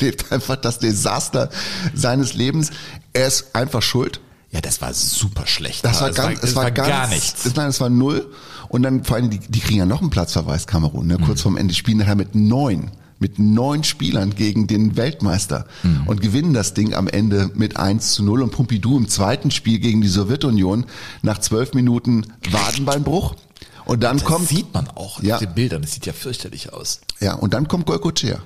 lebt einfach das Desaster seines Lebens. Er ist einfach schuld. Ja, das war super schlecht. Das war, ganz, war, es war, war ganz, gar nichts. Nein, es war null. Und dann vor allem, die, die kriegen ja noch einen Platzverweis, Kamerun, ne? kurz mhm. vorm Ende. Spielen nachher mit neun mit neun Spielern gegen den Weltmeister mhm. und gewinnen das Ding am Ende mit 1 zu 0 und Pompidou im zweiten Spiel gegen die Sowjetunion nach zwölf Minuten Wadenbeinbruch. Und dann das kommt. sieht man auch ja. auf den Bildern. Das sieht ja fürchterlich aus. Ja, und dann kommt Goikochea.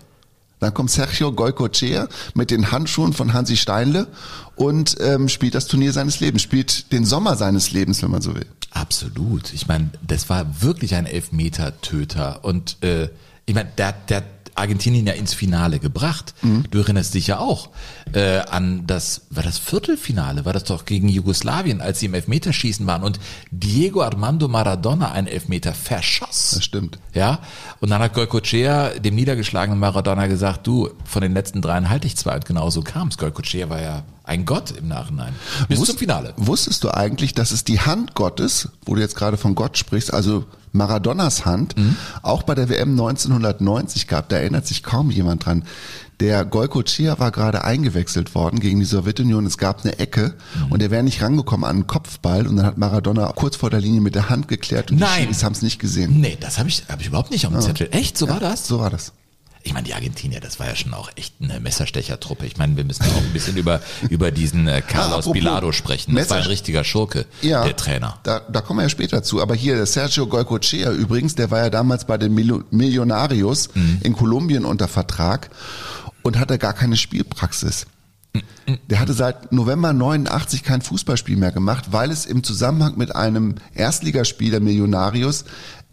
Dann kommt Sergio Goikochea mit den Handschuhen von Hansi Steinle und ähm, spielt das Turnier seines Lebens, spielt den Sommer seines Lebens, wenn man so will. Absolut. Ich meine, das war wirklich ein Elfmeter-Töter. Und äh, ich meine, der, der Argentinien ja ins Finale gebracht. Mhm. Du erinnerst dich ja auch äh, an das, war das Viertelfinale, war das doch gegen Jugoslawien, als sie im Elfmeterschießen waren und Diego Armando Maradona einen Elfmeter verschoss. Das stimmt. Ja, und dann hat Goicochea dem niedergeschlagenen Maradona gesagt, du, von den letzten dreien halte ich zwei und genauso kam es. Goicochea war ja ein Gott im Nachhinein. Bis Wusst, zum Finale. Wusstest du eigentlich, dass es die Hand Gottes, wo du jetzt gerade von Gott sprichst, also Maradonas Hand, mhm. auch bei der WM 1990 gab, da erinnert sich kaum jemand dran. Der Goicochea war gerade eingewechselt worden gegen die Sowjetunion. Es gab eine Ecke mhm. und er wäre nicht rangekommen an einen Kopfball und dann hat Maradona kurz vor der Linie mit der Hand geklärt und Nein. die haben es nicht gesehen. Nee, das habe ich, hab ich überhaupt nicht auf dem ja. Zettel. Echt? So ja, war das? So war das. Ich meine, die Argentinier, das war ja schon auch echt eine Messerstechertruppe. Ich meine, wir müssen auch ein bisschen über, über diesen äh, Carlos ah, Bilado sprechen. Das war ein richtiger Schurke, ja, der Trainer. Da, da kommen wir ja später zu. Aber hier, der Sergio Goicochea übrigens, der war ja damals bei den Millonarios mhm. in Kolumbien unter Vertrag und hatte gar keine Spielpraxis. Der hatte seit November 89 kein Fußballspiel mehr gemacht, weil es im Zusammenhang mit einem Erstligaspiel der Millonarios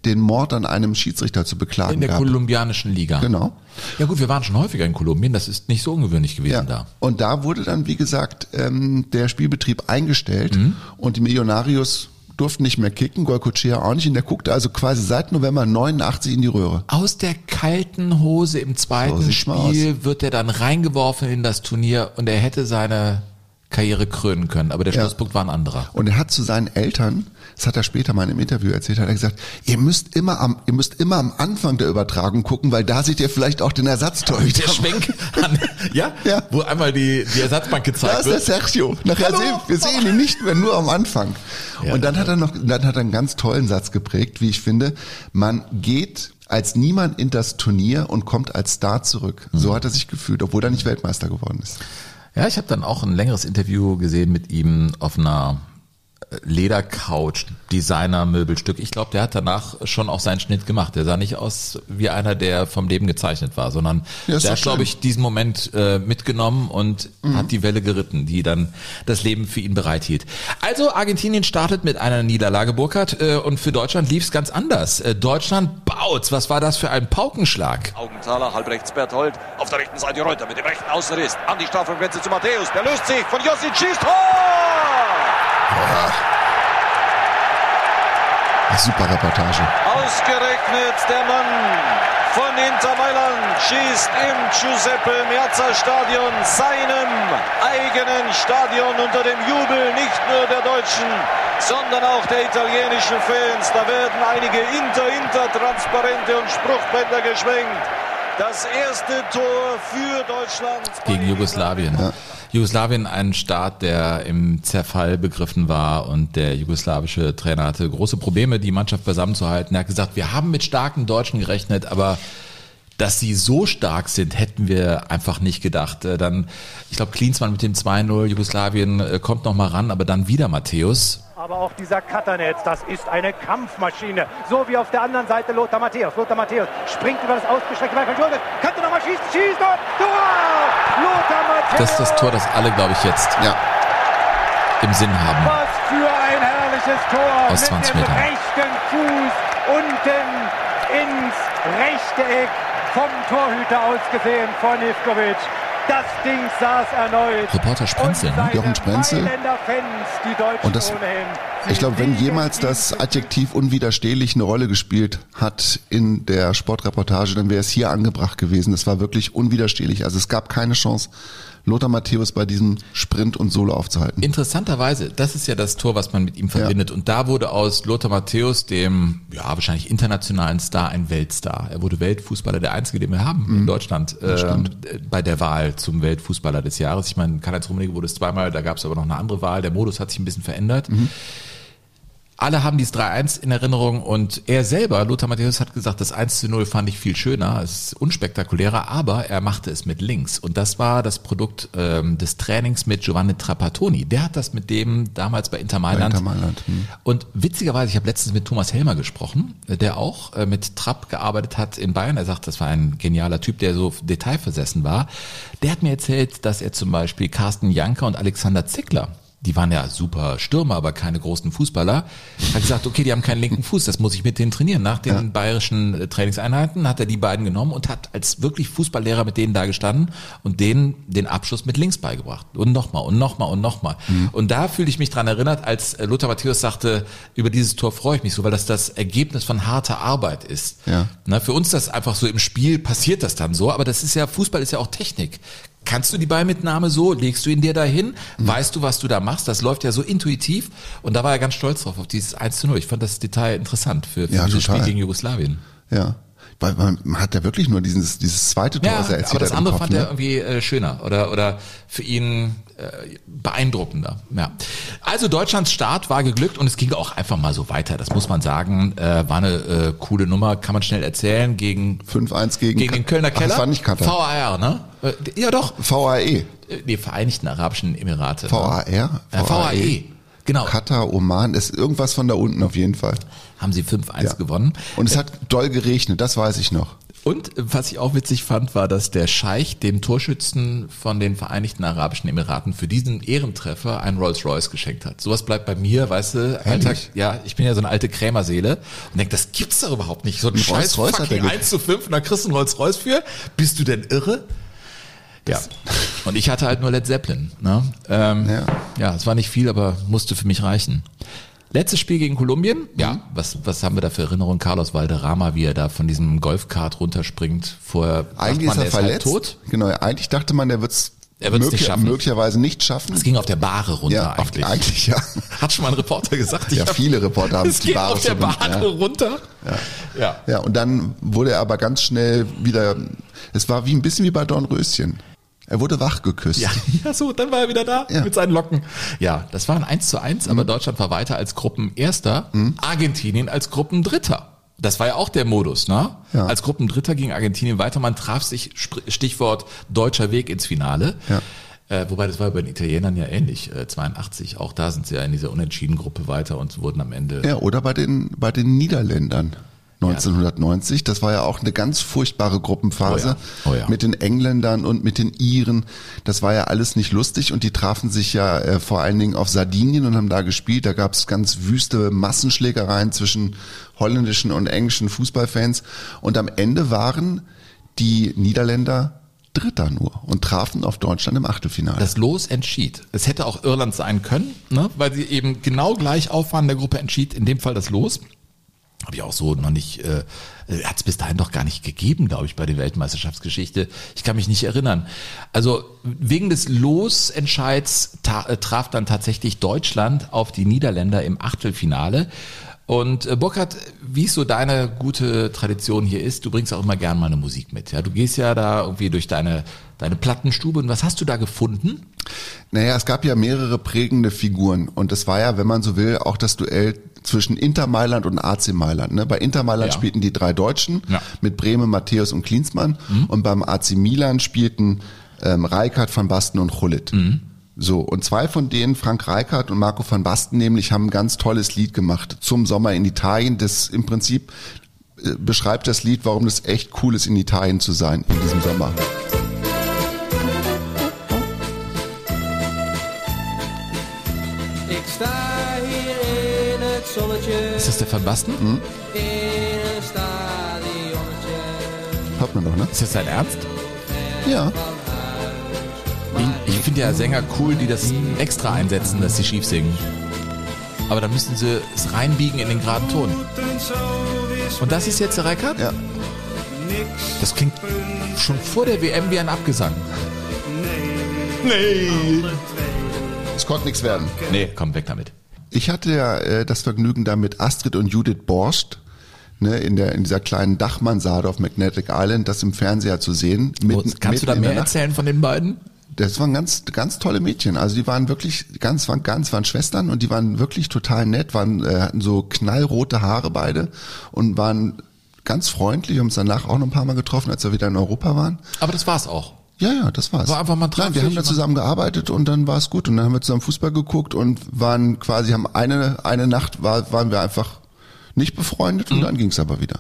den Mord an einem Schiedsrichter zu beklagen In der gab. kolumbianischen Liga. Genau. Ja gut, wir waren schon häufiger in Kolumbien, das ist nicht so ungewöhnlich gewesen ja. da. Und da wurde dann, wie gesagt, ähm, der Spielbetrieb eingestellt mhm. und die Millonarios durften nicht mehr kicken, Goicochea auch nicht und der guckte also quasi seit November 89 in die Röhre. Aus der kalten Hose im zweiten so Spiel wird er dann reingeworfen in das Turnier und er hätte seine Karriere krönen können, aber der ja. Schlusspunkt war ein anderer. Und er hat zu seinen Eltern das hat er später mal in einem Interview erzählt, hat er gesagt, ihr müsst immer am, ihr müsst immer am Anfang der Übertragung gucken, weil da seht ihr vielleicht auch den Ersatztorhüter. Der Schwenk an, ja? ja, wo einmal die, die Ersatzbank gezeigt wird. Da ist der Sergio. Nachher sehen, wir sehen ihn nicht mehr, nur am Anfang. Ja, und dann hat er noch, dann hat er einen ganz tollen Satz geprägt, wie ich finde. Man geht als niemand in das Turnier und kommt als Star zurück. So mhm. hat er sich gefühlt, obwohl er nicht Weltmeister geworden ist. Ja, ich habe dann auch ein längeres Interview gesehen mit ihm auf einer Ledercouch, Designer-Möbelstück. Ich glaube, der hat danach schon auch seinen Schnitt gemacht. Der sah nicht aus wie einer, der vom Leben gezeichnet war, sondern ja, der hat, glaube ich, diesen Moment äh, mitgenommen und mhm. hat die Welle geritten, die dann das Leben für ihn bereithielt. Also Argentinien startet mit einer Niederlage, Burkhardt, äh, und für Deutschland lief es ganz anders. Äh, Deutschland baut. Was war das für ein Paukenschlag? Augenthaler, halb rechts Berthold, auf der rechten Seite Reuter mit dem rechten Außenriss. An die Strafraumgrenze zu Matthäus. Der löst sich von Jossi, schießt. Super Reportage. Ausgerechnet der Mann von Inter Mailand schießt im Giuseppe Meazza Stadion, seinem eigenen Stadion unter dem Jubel nicht nur der Deutschen, sondern auch der italienischen Fans. Da werden einige Inter-Inter-Transparente und Spruchbänder geschwenkt. Das erste Tor für Deutschland. Gegen Jugoslawien. Ja. Jugoslawien ein Staat, der im Zerfall begriffen war und der jugoslawische Trainer hatte große Probleme, die Mannschaft beisammenzuhalten. Er hat gesagt, wir haben mit starken Deutschen gerechnet, aber dass sie so stark sind, hätten wir einfach nicht gedacht. Äh, dann, ich glaube, Klinsmann mit dem 2-0, Jugoslawien äh, kommt noch mal ran, aber dann wieder Matthäus. Aber auch dieser Katanetz, das ist eine Kampfmaschine. So wie auf der anderen Seite Lothar Matthäus. Lothar Matthäus springt über das ausgestreckte Bein von Schulze. Könnte nochmal schießen, schießt und Tor! Das ist das Tor, das alle, glaube ich, jetzt ja. im Sinn haben. Was für ein herrliches Tor! Aus 20 Metern. Mit dem rechten Fuß unten ins rechte Eck vom Torhüter ausgesehen von Ivkovic. Das Ding saß erneut. Reporter Sprenzel, ne? Jochen Sprenzel. Und das, ich glaube, wenn jemals das Adjektiv unwiderstehlich eine Rolle gespielt hat in der Sportreportage, dann wäre es hier angebracht gewesen. Das war wirklich unwiderstehlich. Also es gab keine Chance, Lothar Matthäus bei diesem Sprint und Solo aufzuhalten. Interessanterweise, das ist ja das Tor, was man mit ihm verbindet. Ja. Und da wurde aus Lothar Matthäus, dem ja wahrscheinlich internationalen Star, ein Weltstar. Er wurde Weltfußballer, der einzige, den wir haben mhm. in Deutschland äh, bei der Wahl zum Weltfußballer des Jahres. Ich meine, Karl-Heinz Rummenigge wurde es zweimal, da gab es aber noch eine andere Wahl. Der Modus hat sich ein bisschen verändert. Mhm. Alle haben dieses 3-1 in Erinnerung und er selber, Lothar Matthäus, hat gesagt, das 1 0 fand ich viel schöner, es ist unspektakulärer, aber er machte es mit links. Und das war das Produkt ähm, des Trainings mit Giovanni Trapattoni. Der hat das mit dem damals bei Inter Mailand. Inter Mailand, hm. Und witzigerweise, ich habe letztens mit Thomas Helmer gesprochen, der auch äh, mit Trapp gearbeitet hat in Bayern. Er sagt, das war ein genialer Typ, der so detailversessen war. Der hat mir erzählt, dass er zum Beispiel Carsten Janker und Alexander Zickler die waren ja super Stürmer, aber keine großen Fußballer, hat gesagt, okay, die haben keinen linken Fuß, das muss ich mit denen trainieren. Nach den ja. bayerischen äh, Trainingseinheiten hat er die beiden genommen und hat als wirklich Fußballlehrer mit denen da gestanden und denen den Abschluss mit links beigebracht. Und nochmal und nochmal und nochmal. Mhm. Und da fühle ich mich dran erinnert, als äh, Lothar Matthäus sagte, über dieses Tor freue ich mich so, weil das das Ergebnis von harter Arbeit ist. Ja. Na, für uns das einfach so im Spiel passiert das dann so, aber das ist ja, Fußball ist ja auch Technik. Kannst du die Ballmitnahme so? Legst du ihn dir dahin? Mhm. Weißt du, was du da machst? Das läuft ja so intuitiv. Und da war er ganz stolz drauf, auf dieses 1 zu 0. Ich fand das Detail interessant für, für ja, dieses total. Spiel gegen Jugoslawien. Ja. Weil man hat ja wirklich nur dieses, dieses zweite Tor, ja, was er erzielt Aber das andere Kopf, fand ne? er irgendwie äh, schöner oder, oder für ihn äh, beeindruckender. Ja. Also Deutschlands Start war geglückt und es ging auch einfach mal so weiter. Das muss man sagen. Äh, war eine äh, coole Nummer, kann man schnell erzählen. Gegen 5-1 gegen, gegen den Kölner Keller. Ach, das war nicht Katar. VAR, ne? Äh, ja doch. VAE. Die Vereinigten Arabischen Emirate. VAR? Ne? VAE. Genau. Katar, Oman, ist irgendwas von da unten auf jeden Fall. Haben sie 5-1 ja. gewonnen. Und es hat doll geregnet, das weiß ich noch. Und was ich auch witzig fand, war, dass der Scheich dem Torschützen von den Vereinigten Arabischen Emiraten für diesen Ehrentreffer einen Rolls-Royce geschenkt hat. Sowas bleibt bei mir, weißt du, Alltag, ja, ich bin ja so eine alte Krämerseele und denke, das gibt's doch überhaupt nicht. So ein, ein scheiß fucking 1 zu 5 und da kriegst du einen Rolls-Royce für. Bist du denn irre? Ja. Und ich hatte halt nur Led Zeppelin. Ne? Ähm, ja. ja, es war nicht viel, aber musste für mich reichen. Letztes Spiel gegen Kolumbien. Ja, mhm. was, was haben wir da für Erinnerungen? Carlos Valderrama, wie er da von diesem Golfkart runterspringt. Vorher eigentlich man, ist er, er verletzt. Halt tot. Genau, eigentlich dachte man, der wird's er wird es nicht schaffen. Möglicherweise nicht schaffen. Es ging auf der Bahre runter ja, eigentlich. Eigentlich ja. Hat schon mal ein Reporter gesagt. ja, viele Reporter haben es die Bahre auf der Bahre ja. runter. Ja. ja. Ja, und dann wurde er aber ganz schnell wieder, es war wie ein bisschen wie bei Dornröschen. Er wurde wach geküsst. Ja, ja so, dann war er wieder da ja. mit seinen Locken. Ja, das war ein 1 zu 1, aber mhm. Deutschland war weiter als Gruppenerster, mhm. Argentinien als Gruppendritter. Das war ja auch der Modus, ne? Ja. Als Gruppendritter ging Argentinien weiter. Man traf sich, Stichwort deutscher Weg ins Finale. Ja. Äh, wobei das war bei den Italienern ja ähnlich, äh, 82. Auch da sind sie ja in dieser unentschieden Gruppe weiter und wurden am Ende. Ja, oder bei den, bei den Niederländern. 1990. Das war ja auch eine ganz furchtbare Gruppenphase oh ja. Oh ja. mit den Engländern und mit den Iren. Das war ja alles nicht lustig und die trafen sich ja äh, vor allen Dingen auf Sardinien und haben da gespielt. Da gab es ganz wüste Massenschlägereien zwischen holländischen und englischen Fußballfans und am Ende waren die Niederländer Dritter nur und trafen auf Deutschland im Achtelfinale. Das Los entschied. Es hätte auch Irland sein können, ne? weil sie eben genau gleich auf waren. Der Gruppe entschied in dem Fall das Los. Habe ich auch so noch nicht, äh, hat es bis dahin doch gar nicht gegeben, glaube ich, bei der Weltmeisterschaftsgeschichte. Ich kann mich nicht erinnern. Also wegen des Losentscheids äh, traf dann tatsächlich Deutschland auf die Niederländer im Achtelfinale. Und äh, Burkhard, wie es so deine gute Tradition hier ist, du bringst auch immer gern mal eine Musik mit. Ja, du gehst ja da irgendwie durch deine deine Plattenstube. Und was hast du da gefunden? Naja, es gab ja mehrere prägende Figuren. Und es war ja, wenn man so will, auch das Duell zwischen Inter Mailand und AC Mailand. Ne? Bei Inter Mailand ja. spielten die drei Deutschen ja. mit Bremen, Matthäus und Klinsmann. Mhm. Und beim AC Milan spielten ähm, Reikert, Van Basten und Chullit. Mhm. So, und zwei von denen, Frank Reichardt und Marco van Basten nämlich, haben ein ganz tolles Lied gemacht zum Sommer in Italien. Das im Prinzip äh, beschreibt das Lied, warum es echt cool ist, in Italien zu sein in diesem Sommer. Ich Ist das der Van Basten? Mhm. Hat man doch, ne? Ist das dein Ernst? Ja. Ich, ich finde ja Sänger cool, die das extra einsetzen, dass sie schief singen. Aber dann müssen sie es reinbiegen in den geraden Ton. Und das ist jetzt der Reikert? Ja. Das klingt schon vor der WM wie ein Abgesang. Nee. Es konnte nichts werden. Nee, komm weg damit. Ich hatte ja äh, das Vergnügen da mit Astrid und Judith Borscht ne, in, der, in dieser kleinen Dachmansarde auf Magnetic Island, das im Fernseher zu sehen. Mitten, Kannst du da mehr erzählen von den beiden? das waren ganz, ganz tolle Mädchen. Also die waren wirklich ganz, waren ganz, waren Schwestern und die waren wirklich total nett, waren, äh, hatten so knallrote Haare beide und waren ganz freundlich, haben uns danach auch noch ein paar Mal getroffen, als wir wieder in Europa waren. Aber das war's auch. Ja, ja, das war's. War einfach mal Nein, wir haben da zusammen gearbeitet und dann war es gut und dann haben wir zusammen Fußball geguckt und waren quasi, haben eine, eine Nacht war, waren wir einfach nicht befreundet und dann ging's aber wieder.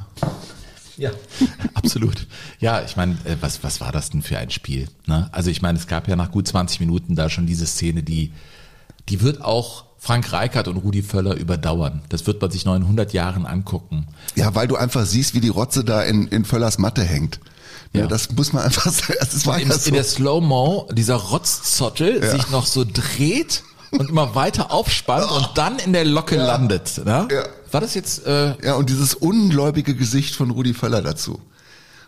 Ja, absolut. Ja, ich meine, äh, was, was war das denn für ein Spiel? Ne? Also ich meine, es gab ja nach gut 20 Minuten da schon diese Szene, die, die wird auch Frank Reichert und Rudi Völler überdauern. Das wird man sich noch in 100 Jahren angucken. Ja, weil du einfach siehst, wie die Rotze da in, in Völlers Matte hängt. Ja, Ja. das muss man einfach sagen. Das war Im, ja so. In der Slow-Mo dieser Rotzzottel Ja. sich noch so dreht und immer weiter aufspannt und dann in der Locke landet. Ne? Ja. War das jetzt... Äh, Ja, und dieses ungläubige Gesicht von Rudi Völler dazu.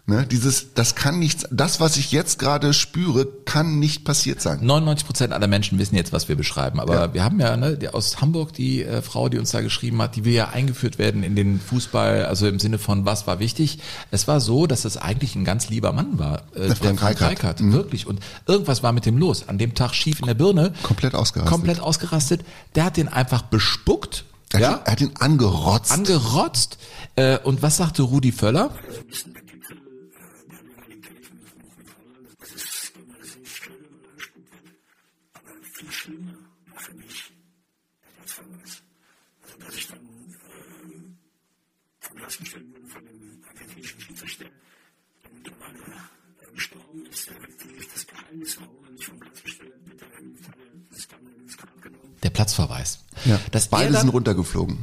Ne, dieses, das kann nichts, das, was ich jetzt gerade spüre, kann nicht passiert sein. 99 Prozent aller Menschen wissen jetzt, was wir beschreiben. Aber Ja. wir haben ja ne, die, aus Hamburg die äh, Frau, die uns da geschrieben hat, die will ja eingeführt werden in den Fußball, also im Sinne von was war wichtig. Es war so, dass es eigentlich ein ganz lieber Mann war, äh, der Frank Frank Reichert. Reichert, wirklich. Und irgendwas war mit dem los. An dem Tag schief in der Birne. Komplett ausgerastet. Komplett ausgerastet. Der hat den einfach bespuckt. Er hat, ja, ihn, er hat ihn angerotzt. angerotzt. Äh, und was sagte Rudi Völler? Der Platzverweis. ja. Dass Beide dann- sind runtergeflogen.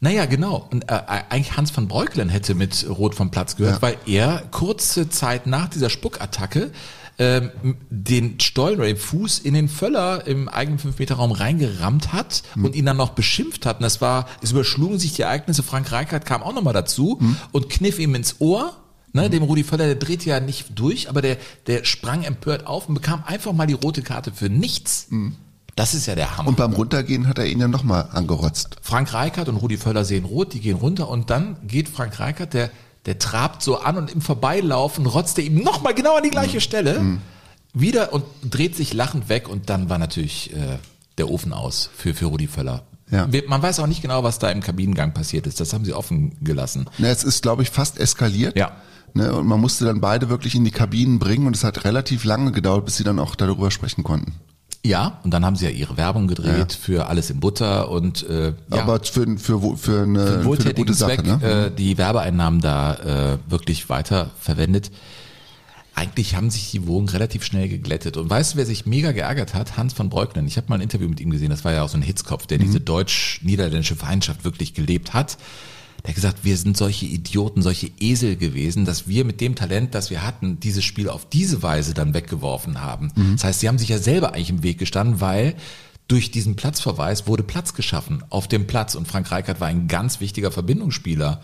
Naja, genau. Und äh, eigentlich Hans van Breukelen hätte mit Rot vom Platz gehört, Ja. weil er kurze Zeit nach dieser Spuckattacke ähm, den Stollen oder den Fuß in den Völler im eigenen 5-Meter-Raum reingerammt hat Hm. und ihn dann noch beschimpft hat. Und das war, es überschlugen sich die Ereignisse. Frank Reichert kam auch nochmal dazu Hm. und kniff ihm ins Ohr. Ne, dem Rudi Völler, der drehte ja nicht durch, aber der, der sprang empört auf und bekam einfach mal die rote Karte für nichts. Das ist ja der Hammer. Und beim Runtergehen hat er ihn ja nochmal angerotzt. Frank Reichert und Rudi Völler sehen rot, die gehen runter und dann geht Frank Reichert, der, der trabt so an und im Vorbeilaufen rotzt er ihm nochmal genau an die gleiche Mhm. Stelle wieder und dreht sich lachend weg und dann war natürlich äh, der Ofen aus für, für Rudi Völler. Ja. Man weiß auch nicht genau, was da im Kabinengang passiert ist. Das haben sie offen gelassen. Ne, es ist, glaube ich, fast eskaliert. Ja. Ne, und man musste dann beide wirklich in die Kabinen bringen und es hat relativ lange gedauert, bis sie dann auch darüber sprechen konnten. Ja, und dann haben sie ja ihre Werbung gedreht für alles in Butter und äh, ja. Aber für, für, für, eine, für eine wohltätigen gute Sache. Zweck Ne? äh, die Werbeeinnahmen da äh, wirklich weiter verwendet. Eigentlich haben sich die Wogen relativ schnell geglättet. Und weißt du, wer sich mega geärgert hat? Hans von Breukelen. Ich habe mal ein Interview mit ihm gesehen. Das war ja auch so ein Hitzkopf, der diese deutsch-niederländische Feindschaft wirklich gelebt hat. Der hat gesagt, wir sind solche Idioten, solche Esel gewesen, dass wir mit dem Talent, das wir hatten, dieses Spiel auf diese Weise dann weggeworfen haben. Das heißt, sie haben sich ja selber eigentlich im Weg gestanden, weil durch diesen Platzverweis wurde Platz geschaffen auf dem Platz. Und Frank Reichert war ein ganz wichtiger Verbindungsspieler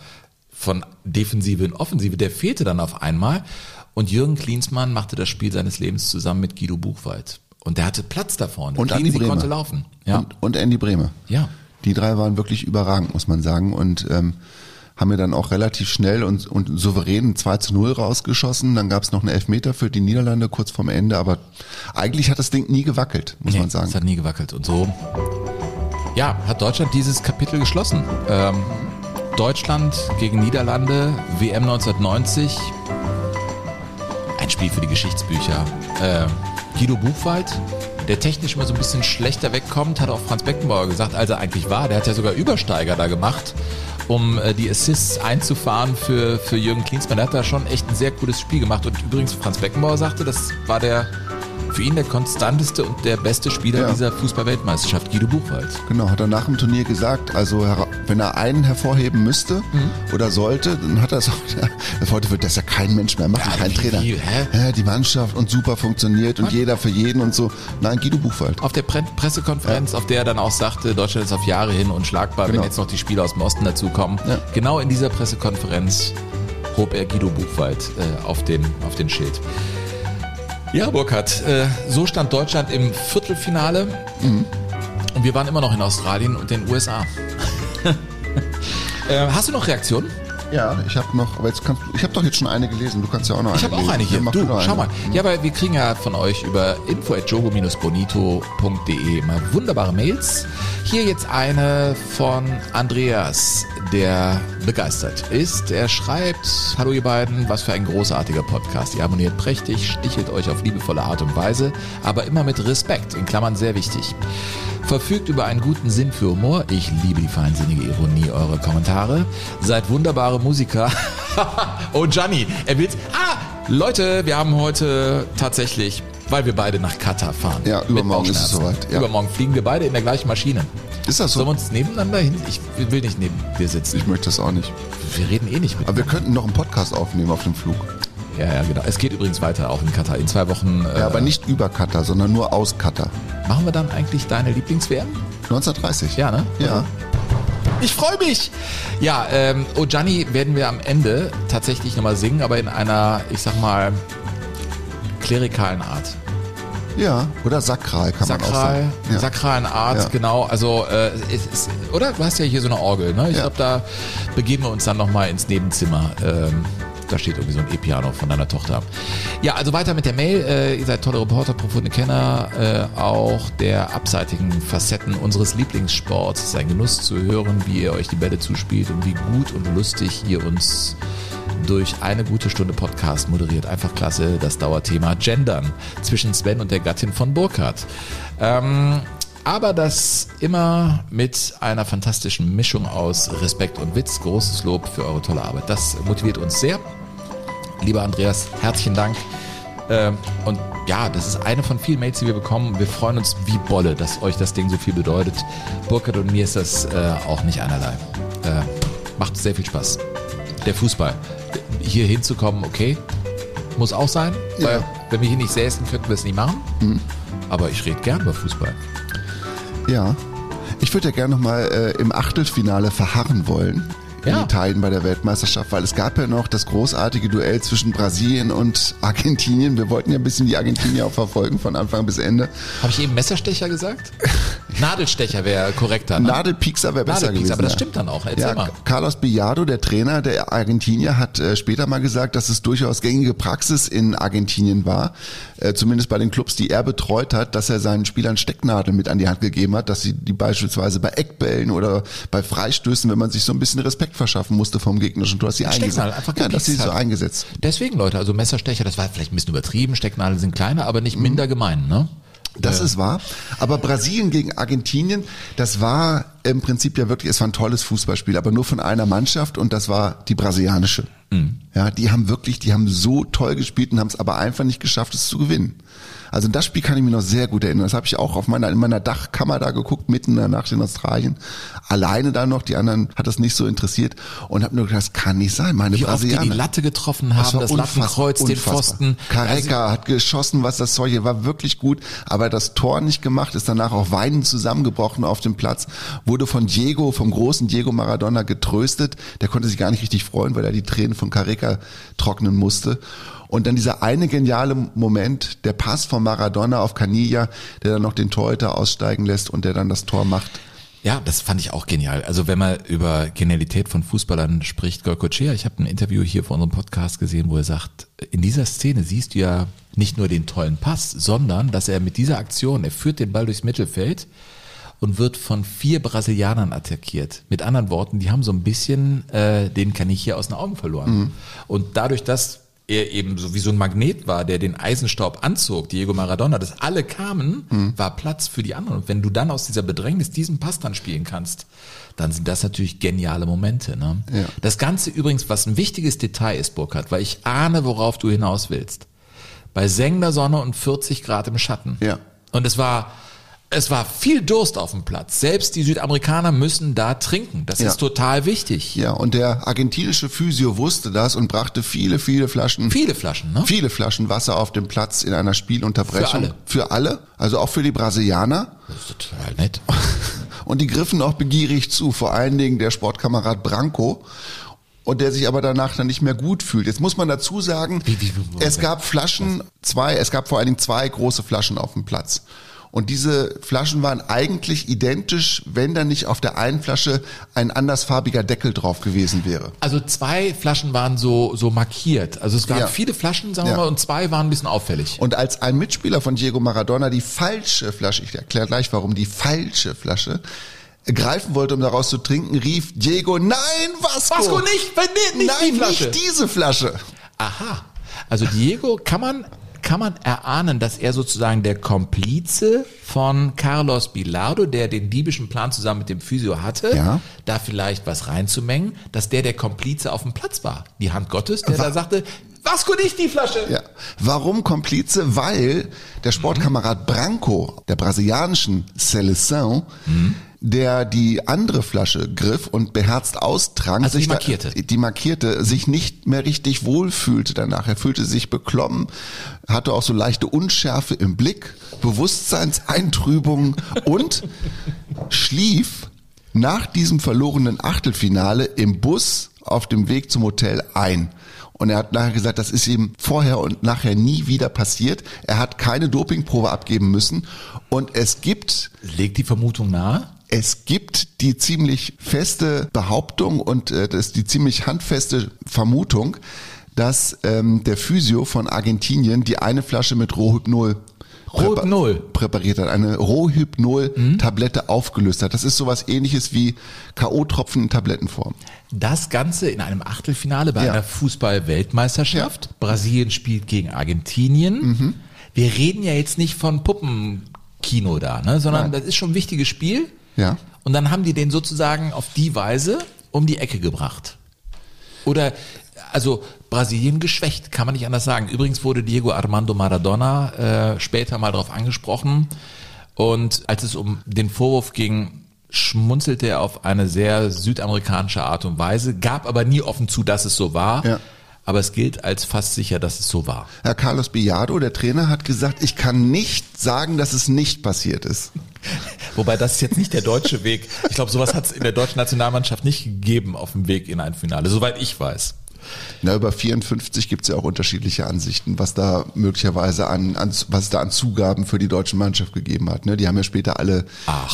von Defensive in Offensive. Der fehlte dann auf einmal. Und Jürgen Klinsmann machte das Spiel seines Lebens zusammen mit Guido Buchwald. Und der hatte Platz da vorne. Und Cleansy Bremer. konnte laufen. Ja. Und, und Andy Brehme. ja. Die drei waren wirklich überragend, muss man sagen. Und ähm, haben wir dann auch relativ schnell und, und souverän ein 2 zu 0 rausgeschossen. Dann gab es noch einen Elfmeter für die Niederlande kurz vorm Ende. Aber eigentlich hat das Ding nie gewackelt, muss Nee, man sagen. Es hat nie gewackelt. Und so, ja, hat Deutschland dieses Kapitel geschlossen. Ähm, Deutschland gegen Niederlande, WM 1990. Ein Spiel für die Geschichtsbücher. Äh, Guido Buchwald, der technisch mal so ein bisschen schlechter wegkommt, hat auch Franz Beckenbauer gesagt, als er eigentlich war. Der hat ja sogar Übersteiger da gemacht, um äh, die Assists einzufahren für, für Jürgen Klinsmann. Der hat da schon echt ein sehr gutes Spiel gemacht. Und übrigens, Franz Beckenbauer sagte, das war der für ihn der konstanteste und der beste Spieler Ja. dieser Fußball-Weltmeisterschaft, Guido Buchwald. Genau, hat er nach dem Turnier gesagt, also wenn er einen hervorheben müsste Mhm. oder sollte, dann hat er es auch, heute wird das ja kein Mensch mehr machen, Ja, kein Trainer. hä? Ja, die Mannschaft und super funktioniert und jeder für jeden und so. Nein, Guido Buchwald. Auf der Pre Pressekonferenz, auf der er dann auch sagte, Deutschland ist auf Jahre hin unschlagbar, Genau. wenn jetzt noch die Spieler aus dem Osten dazukommen. Genau in dieser Pressekonferenz hob er Guido Buchwald äh, auf, den, auf den Schild. Ja, Burkhard, äh, so stand Deutschland im Viertelfinale Mhm. und wir waren immer noch in Australien und den USA. äh, hast du noch Reaktionen? Ja, ich habe noch, aber jetzt kannst du, ich habe doch jetzt schon eine gelesen. Du kannst ja auch noch Ich eine habe auch eine hier. Du, noch schau eine. mal. Ja, weil wir kriegen ja von euch über info@jogo-bonito.de mal wunderbare Mails. Hier jetzt eine von Andreas, der begeistert ist. Er schreibt: Hallo ihr beiden, was für ein großartiger Podcast. Ihr abonniert prächtig, stichelt euch auf liebevolle Art und Weise, aber immer mit Respekt. In Klammern sehr wichtig. Verfügt über einen guten Sinn für Humor. Ich liebe die feinsinnige Ironie eurer Kommentare. Seid wunderbare Musiker. oh, Gianni, er will. Ah, Leute, wir haben heute tatsächlich, weil wir beide nach Katar fahren. Ja, übermorgen ist es soweit, ja. Übermorgen fliegen wir beide in der gleichen Maschine. Ist das so? Sollen wir uns nebeneinander hin? Ich will nicht neben dir sitzen. Ich möchte das auch nicht. Wir reden eh nicht mit. Aber wir könnten noch einen Podcast aufnehmen auf dem Flug. Ja, ja, genau. Es geht übrigens weiter, auch in Katar. In zwei Wochen. Äh, Ja, aber nicht über Katar, sondern nur aus Katar. Machen wir dann eigentlich deine Lieblings-WM? 1930. Ja, ne? Ja. Ich freue mich. Ja, ähm, Oh Gianni werden wir am Ende tatsächlich nochmal singen, aber in einer, ich sag mal, klerikalen Art. Ja. Oder sakral kann man auch Sakral, sagen. Ja. sakralen Art, Ja. genau. Also, äh, ist, oder? Du hast ja hier so eine Orgel, ne? Ich Ja. glaube, da begeben wir uns dann nochmal ins Nebenzimmer. Ähm, da steht irgendwie so ein E-Piano von deiner Tochter. Ja, also weiter mit der Mail. Äh, ihr seid tolle Reporter, profunde Kenner, äh, auch der abseitigen Facetten unseres Lieblingssports. Es ist ein Genuss zu hören, wie ihr euch die Bälle zuspielt und wie gut und lustig ihr uns durch eine gute Stunde Podcast moderiert. Einfach klasse, das Dauerthema Gendern zwischen Sven und der Gattin von Burkhardt. Ähm, aber das immer mit einer fantastischen Mischung aus Respekt und Witz. Großes Lob für eure tolle Arbeit. Das motiviert uns sehr. Lieber Andreas, herzlichen Dank. Ähm, und ja, das ist eine von vielen Mails, die wir bekommen. Wir freuen uns wie Bolle, dass euch das Ding so viel bedeutet. Burkhard und mir ist das äh, auch nicht einerlei. Äh, macht sehr viel Spaß. Der Fußball. Hier hinzukommen, okay, muss auch sein. Weil wenn wir hier nicht säßen, könnten wir es nicht machen. Aber ich rede gern über Fußball. Ja. Ich würde ja gerne nochmal äh, im Achtelfinale verharren wollen. In Ja. Italien bei der Weltmeisterschaft, weil es gab ja noch das großartige Duell zwischen Brasilien und Argentinien. Wir wollten ja ein bisschen die Argentinier auch verfolgen von Anfang bis Ende. Habe ich eben Messerstecher gesagt? Nadelstecher wäre korrekter. Ne? Nadelpiekser wäre besser Nadelpiekser, gewesen. aber das stimmt dann auch. Erzähl Ja, mal. Carlos Billado, der Trainer der Argentinier, hat äh, später mal gesagt, dass es durchaus gängige Praxis in Argentinien war, äh, zumindest bei den Clubs, die er betreut hat, dass er seinen Spielern Stecknadeln mit an die Hand gegeben hat, dass sie die beispielsweise bei Eckbällen oder bei Freistößen, wenn man sich so ein bisschen Respekt verschaffen musste vom gegnerischen Tor, dass sie eingesetzt, einfach ja, dass sie so eingesetzt. Deswegen, Leute, also Messerstecher, das war vielleicht ein bisschen übertrieben. Stecknadeln sind kleiner, aber nicht minder gemein, ne? Das Äh, ist wahr. Aber Brasilien gegen Argentinien, das war im Prinzip ja wirklich, es war ein tolles Fußballspiel, aber nur von einer Mannschaft und das war die brasilianische. Ja, die haben wirklich, die haben so toll gespielt und haben es aber einfach nicht geschafft, es zu gewinnen. Also das Spiel kann ich mich noch sehr gut erinnern. Das habe ich auch auf meiner, in meiner Dachkammer da geguckt, mitten in der Nacht in Australien. Alleine da noch, die anderen hat das nicht so interessiert und habe nur gedacht, das kann nicht sein. Meine Wie oft die Brasilianer. die Latte getroffen Das haben, das unfassbar, Lattenkreuz, den. Pfosten. Careca hat geschossen, was das Zeug hier war wirklich gut, aber das Tor nicht gemacht, ist danach auch weinend zusammengebrochen auf dem Platz, wurde von Diego, vom großen Diego Maradona getröstet. Der konnte sich gar nicht richtig freuen, weil er die Tränen von Careca trocknen musste. Und dann dieser eine geniale Moment, der Pass von Maradona auf Canilla, der dann noch den Torhüter aussteigen lässt und der dann das Tor macht. Ja, das fand ich auch genial. Also wenn man über Genialität von Fußballern spricht, Golcochea, ich habe ein Interview hier vor unserem Podcast gesehen, wo er sagt, in dieser Szene siehst du ja nicht nur den tollen Pass, sondern dass er mit dieser Aktion, er führt den Ball durchs Mittelfeld und wird von vier Brasilianern attackiert. Mit anderen Worten, die haben so ein bisschen äh, den Kaniche aus den Augen verloren. Und dadurch, dass er eben so wie so ein Magnet war, der den Eisenstaub anzog, Diego Maradona, dass alle kamen, war Platz für die anderen. Und wenn du dann aus dieser Bedrängnis diesen Pass dann spielen kannst, dann sind das natürlich geniale Momente. Ne? Ja. Das Ganze übrigens, was ein wichtiges Detail ist, Burkhard, weil ich ahne, worauf du hinaus willst. Bei sengender Sonne und 40 Grad im Schatten. Ja. Und es war, es war viel Durst auf dem Platz. Selbst die Südamerikaner müssen da trinken. Das Ja. ist total wichtig. Ja, und der argentinische Physio wusste das und brachte viele, viele Flaschen Viele Flaschen, ne? viele Flaschen Wasser auf dem Platz in einer Spielunterbrechung. Für alle. Für alle, also auch für die Brasilianer. Das ist total nett. Und die griffen auch begierig zu, vor allen Dingen der Sportkamerad Branco. Und der sich aber danach dann nicht mehr gut fühlt. Jetzt muss man dazu sagen, es gab Flaschen, zwei, es gab vor allen Dingen zwei große Flaschen auf dem Platz. Und diese Flaschen waren eigentlich identisch, wenn da nicht auf der einen Flasche ein andersfarbiger Deckel drauf gewesen wäre. Also zwei Flaschen waren so, so markiert. Also es waren Ja. viele Flaschen, sagen wir Ja. mal, und zwei waren ein bisschen auffällig. Und als ein Mitspieler von Diego Maradona die falsche Flasche, ich erkläre gleich warum, die falsche Flasche greifen wollte, um daraus zu trinken, rief Diego, nein, Vasco! Vasco nicht, nicht, nicht nein, die Flasche. nicht diese Flasche. Aha. Also Diego, kann man, kann man erahnen, dass er sozusagen der Komplize von Carlos Bilardo, der den diebischen Plan zusammen mit dem Physio hatte, Ja. da vielleicht was reinzumengen, dass der der Komplize auf dem Platz war. Die Hand Gottes, der da sagte, Vasco nicht die Flasche. Ja. Warum Komplize? Weil der Sportkamerad Branco, der brasilianischen Seleção, der die andere Flasche griff und beherzt austrank, Also die sich da- markierte. die markierte, sich nicht mehr richtig wohlfühlte danach. Er fühlte sich beklommen, hatte auch so leichte Unschärfe im Blick, Bewusstseinseintrübung und schlief nach diesem verlorenen Achtelfinale im Bus auf dem Weg zum Hotel ein. Und er hat nachher gesagt, das ist ihm vorher und nachher nie wieder passiert. Er hat keine Dopingprobe abgeben müssen. Und es gibt Legt die Vermutung nahe? Es gibt die ziemlich feste Behauptung und äh, das ist die ziemlich handfeste Vermutung, dass ähm, der Physio von Argentinien die eine Flasche mit Rohhypnol präpa- Rohhypnol? präpariert hat, eine Rohhypnol-Tablette aufgelöst hat. Das ist sowas ähnliches wie K.O.-Tropfen in Tablettenform. Das Ganze in einem Achtelfinale bei Ja. einer Fußball-Weltmeisterschaft. Brasilien spielt gegen Argentinien. Mhm. Wir reden ja jetzt nicht von Puppenkino da, ne? sondern Nein. das ist schon ein wichtiges Spiel. Ja. Und dann haben die den sozusagen auf die Weise um die Ecke gebracht. Oder, also Brasilien geschwächt, kann man nicht anders sagen. Übrigens wurde Diego Armando Maradona äh, später mal darauf angesprochen. Und als es um den Vorwurf ging, schmunzelte er auf eine sehr südamerikanische Art und Weise, gab aber nie offen zu, dass es so war. Ja. Aber es gilt als fast sicher, dass es so war. Herr Carlos Biado, der Trainer, hat gesagt, ich kann nicht sagen, dass es nicht passiert ist. Wobei das ist jetzt nicht der deutsche Weg. Ich glaube, sowas hat es in der deutschen Nationalmannschaft nicht gegeben auf dem Weg in ein Finale, soweit ich weiß. Na, über 54 gibt es ja auch unterschiedliche Ansichten, was da möglicherweise an, an was da an Zugaben für die deutsche Mannschaft gegeben hat. Ne? Die haben ja später alle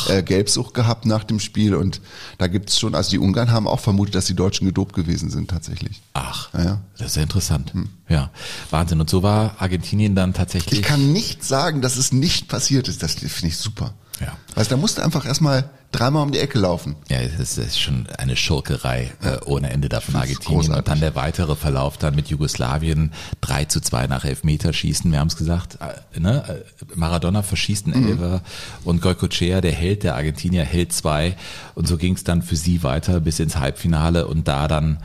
äh, Gelbsucht gehabt nach dem Spiel und da gibt es schon, also die Ungarn haben auch vermutet, dass die Deutschen gedopt gewesen sind tatsächlich. Ach, Ja, das ist ja interessant. Ja, Wahnsinn. Und so war Argentinien dann tatsächlich. Ich kann nicht sagen, dass es nicht passiert ist. Das finde ich super. Ja. Weißt, da musst du einfach erstmal dreimal um die Ecke laufen. Ja, das ist schon eine Schurkerei äh, ohne Ende da von Argentinien. Und dann der weitere Verlauf dann mit Jugoslawien 3 zu 2 nach Elfmeterschießen. Wir haben es gesagt, äh, ne? äh, Maradona verschießt einen Elfer und Goicoechea, der Held der Argentinier, hält zwei. Und so ging es dann für sie weiter bis ins Halbfinale und da dann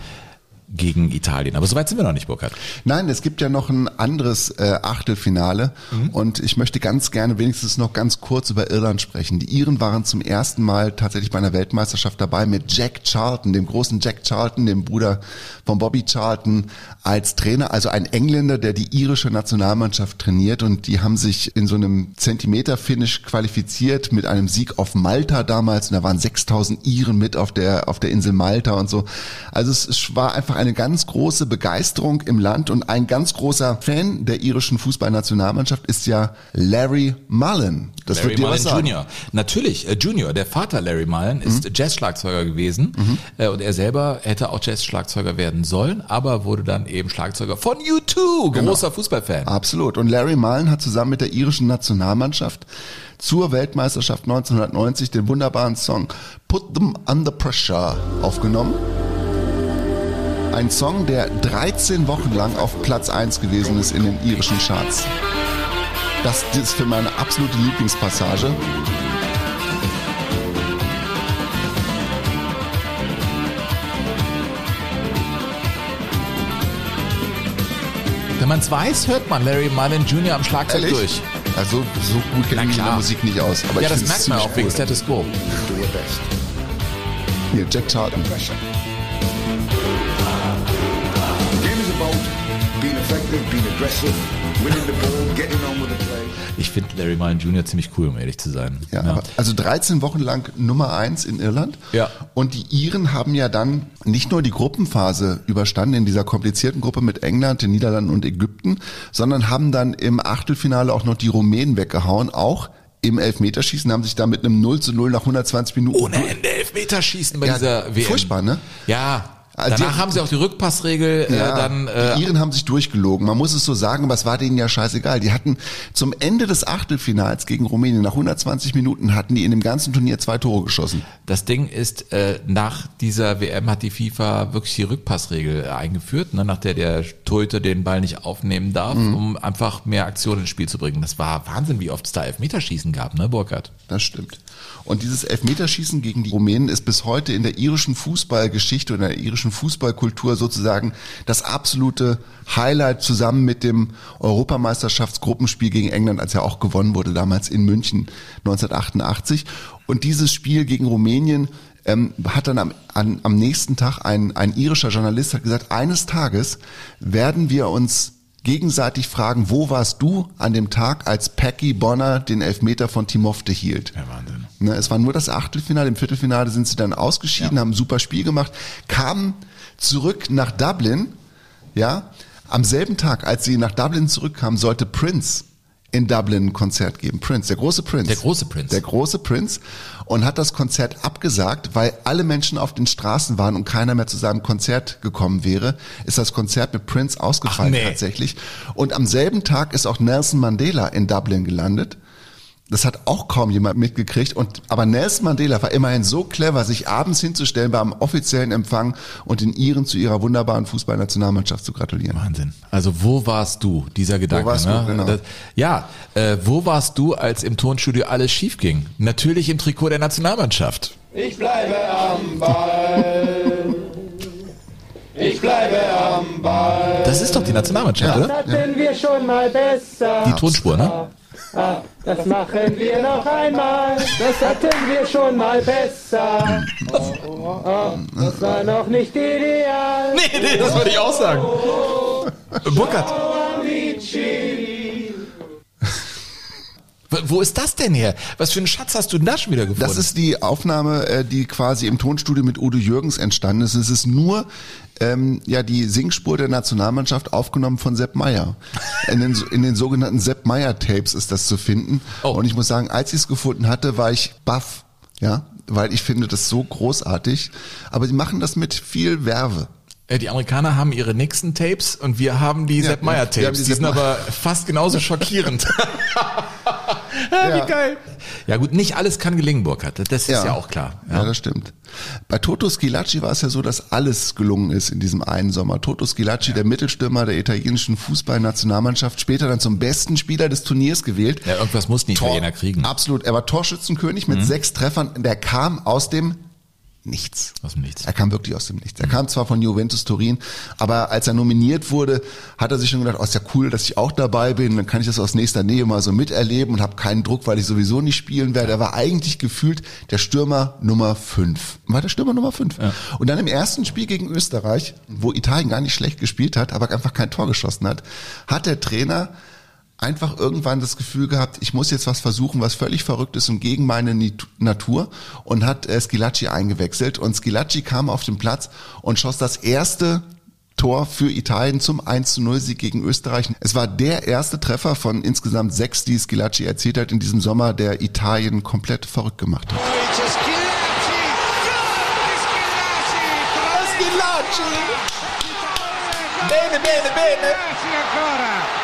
gegen Italien. Aber soweit sind wir noch nicht, Burkhard. Nein, es gibt ja noch ein anderes äh, Achtelfinale Mhm. und ich möchte ganz gerne wenigstens noch ganz kurz über Irland sprechen. Die Iren waren zum ersten Mal tatsächlich bei einer Weltmeisterschaft dabei mit Jack Charlton, dem großen Jack Charlton, dem Bruder von Bobby Charlton als Trainer, also ein Engländer, der die irische Nationalmannschaft trainiert und die haben sich in so einem Zentimeter-Finish qualifiziert mit einem Sieg auf Malta damals und da waren 6000 Iren mit auf der, auf der Insel Malta und so. Also es, es war einfach eine ganz große Begeisterung im Land und ein ganz großer Fan der irischen Fußballnationalmannschaft ist ja Larry Mullen. Das Larry wird dir was Mullen sagen. Jr. Natürlich, äh, Junior, der Vater Larry Mullen ist Mhm. Jazz-Schlagzeuger gewesen äh, und er selber hätte auch Jazz-Schlagzeuger werden sollen, aber wurde dann eben Schlagzeuger von U2, Genau. großer Fußballfan. Absolut. Und Larry Mullen hat zusammen mit der irischen Nationalmannschaft zur Weltmeisterschaft 1990 den wunderbaren Song Put Them Under Pressure aufgenommen. Ein Song, der 13 Wochen lang auf Platz 1 gewesen ist in den irischen Charts. Das ist für meine absolute Lieblingspassage. Wenn man es weiß, hört man Larry Mullen Jr. am Schlagzeug Ehrlich? durch. Also so gut kenne ich der Musik nicht aus. Aber ja, ich das merkt man auch wegen cool. Status Quo. Hier, Jack Charlton. Ich finde Larry Mullen Jr. ziemlich cool, um ehrlich zu sein. Ja, Aber, also 13 Wochen lang Nummer eins in Irland. Ja. Und die Iren haben ja dann nicht nur die Gruppenphase überstanden in dieser komplizierten Gruppe mit England, den Niederlanden und Ägypten, sondern haben dann im Achtelfinale auch noch die Rumänen weggehauen, auch im Elfmeterschießen, haben sich da mit einem 0 zu 0 nach 120 Minuten. Ohne Ende Elfmeterschießen bei Ja, dieser WM. furchtbar, ne? Ja. Also Danach die- haben sie auch die Rückpassregel äh, Ja, dann äh, die Iren haben sich durchgelogen. Man muss es so sagen, aber es war denen ja scheißegal. Die hatten zum Ende des Achtelfinals gegen Rumänien nach 120 Minuten hatten die in dem ganzen Turnier zwei Tore geschossen. Das Ding ist, äh, nach dieser WM hat die FIFA wirklich die Rückpassregel äh, eingeführt, ne, nach der der Torhüter den Ball nicht aufnehmen darf, Mhm. um einfach mehr Aktion ins Spiel zu bringen. Das war Wahnsinn, wie oft es da Elfmeterschießen gab, ne, Burkhard? Das stimmt. Und dieses Elfmeterschießen gegen die Rumänen ist bis heute in der irischen Fußballgeschichte und der irischen Fußballkultur sozusagen das absolute Highlight zusammen mit dem Europameisterschaftsgruppenspiel gegen England, als ja auch gewonnen wurde damals in München 1988. Und dieses Spiel gegen Rumänien ähm, hat dann am, an, am nächsten Tag ein, ein irischer Journalist hat gesagt, eines Tages werden wir uns gegenseitig fragen, wo warst du an dem Tag, als Packy Bonner den Elfmeter von Timofte hielt? Ja, Wahnsinn. Ne, es war nur das Achtelfinale, im Viertelfinale sind sie dann ausgeschieden, haben ein super Spiel gemacht, kamen zurück nach Dublin, ja, am selben Tag, als sie nach Dublin zurückkamen, sollte Prince in Dublin ein Konzert geben. Prince, der große Prince. Der große Prince. Der große Prince und hat das Konzert abgesagt, weil alle Menschen auf den Straßen waren und keiner mehr zu seinem Konzert gekommen wäre, ist das Konzert mit Prince ausgefallen nee. tatsächlich. Und am selben Tag ist auch Nelson Mandela in Dublin gelandet. Das hat auch kaum jemand mitgekriegt. Und, aber Nelson Mandela war immerhin so clever, sich abends hinzustellen beim offiziellen Empfang und den Iren zu ihrer wunderbaren Fußballnationalmannschaft zu gratulieren. Wahnsinn. Also wo warst du, dieser Gedanke? warst ne? du, genau. das, ja, äh, wo warst du, als im Tonstudio alles schief ging? Natürlich im Trikot der Nationalmannschaft. Ich bleibe am Ball. Ich bleibe am Ball. Das ist doch die Nationalmannschaft, oder? hatten wir schon mal besser. Die Tonspur, ne? Ah, das machen wir noch einmal. Das hatten wir schon mal besser. Oh, oh, das war noch nicht ideal. Nee, nee, das wollte ich auch sagen. Burkhard, wo ist das denn her? Was für einen Schatz hast du denn da schon wieder gefunden? Das ist die Aufnahme, äh, die quasi im Tonstudio mit Udo Jürgens entstanden ist. Es ist nur ähm, ja die Singspur der Nationalmannschaft aufgenommen von Sepp Meyer. In den, in den sogenannten Sepp Meyer Tapes ist das zu finden. Oh. Und ich muss sagen, als ich es gefunden hatte, war ich baff, ja, weil ich finde das so großartig. Aber sie machen das mit viel Werbe. Äh, Die Amerikaner haben ihre nächsten Tapes und wir haben die Sepp Meyer wir haben Tapes. die Die, Sepp sind aber fast genauso schockierend. ja, Ja. Wie geil. Ja gut, nicht alles kann gelingen, Burkhard. Das ist ja, auch klar. Ja. das stimmt. Bei Toto Schilacci war es ja so, dass alles gelungen ist in diesem einen Sommer. Toto Schilacci, der Mittelstürmer der italienischen Fußballnationalmannschaft, später dann zum besten Spieler des Turniers gewählt. Ja, irgendwas muss die Italiener kriegen. Absolut. Er war Torschützenkönig mit sechs Treffern. Der kam aus dem Nichts. Aus dem Nichts. Er kam wirklich aus dem Nichts. Er kam zwar von Juventus Turin, aber als er nominiert wurde, hat er sich schon gedacht, oh, ist ja cool, dass ich auch dabei bin, dann kann ich das aus nächster Nähe mal so miterleben und habe keinen Druck, weil ich sowieso nicht spielen werde. Er war eigentlich gefühlt der Stürmer Nummer fünf. War der Stürmer Nummer fünf. Und dann im ersten Spiel gegen Österreich, wo Italien gar nicht schlecht gespielt hat, aber einfach kein Tor geschossen hat, hat der Trainer einfach irgendwann das Gefühl gehabt, ich muss jetzt was versuchen, was völlig verrückt ist und gegen meine Natur und hat äh, Skilacci eingewechselt und Skilacci kam auf den Platz und schoss das erste Tor für Italien zum 1 zu 0 Sieg gegen Österreich. Es war der erste Treffer von insgesamt sechs, die Skilacci erzielt hat in diesem Sommer, der Italien komplett verrückt gemacht hat. Bene, bene, bene.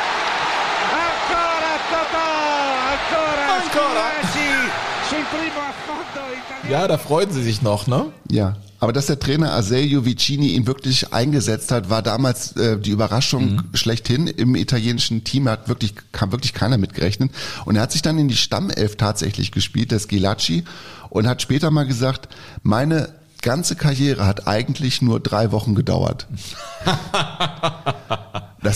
Ja, da freuen sie sich noch, ne? Ja, aber dass der Trainer Aselio Vicini ihn wirklich eingesetzt hat, war damals äh, die Überraschung schlechthin im italienischen Team. Hat wirklich kam wirklich keiner mitgerechnet und er hat sich dann in die Stammelf tatsächlich gespielt, der Skilacci, und hat später mal gesagt, meine ganze Karriere hat eigentlich nur drei Wochen gedauert.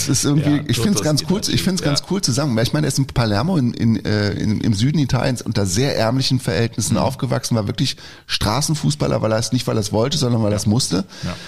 Das ist irgendwie, Ja, ich finde es ganz cool, Skilacci, ich finde es ganz cool zusammen. Weil ich meine, er ist in Palermo in, in, äh, in, im Süden Italiens unter sehr ärmlichen Verhältnissen Mhm. aufgewachsen, war wirklich Straßenfußballer, weil er es nicht, weil er es wollte, sondern weil er es musste.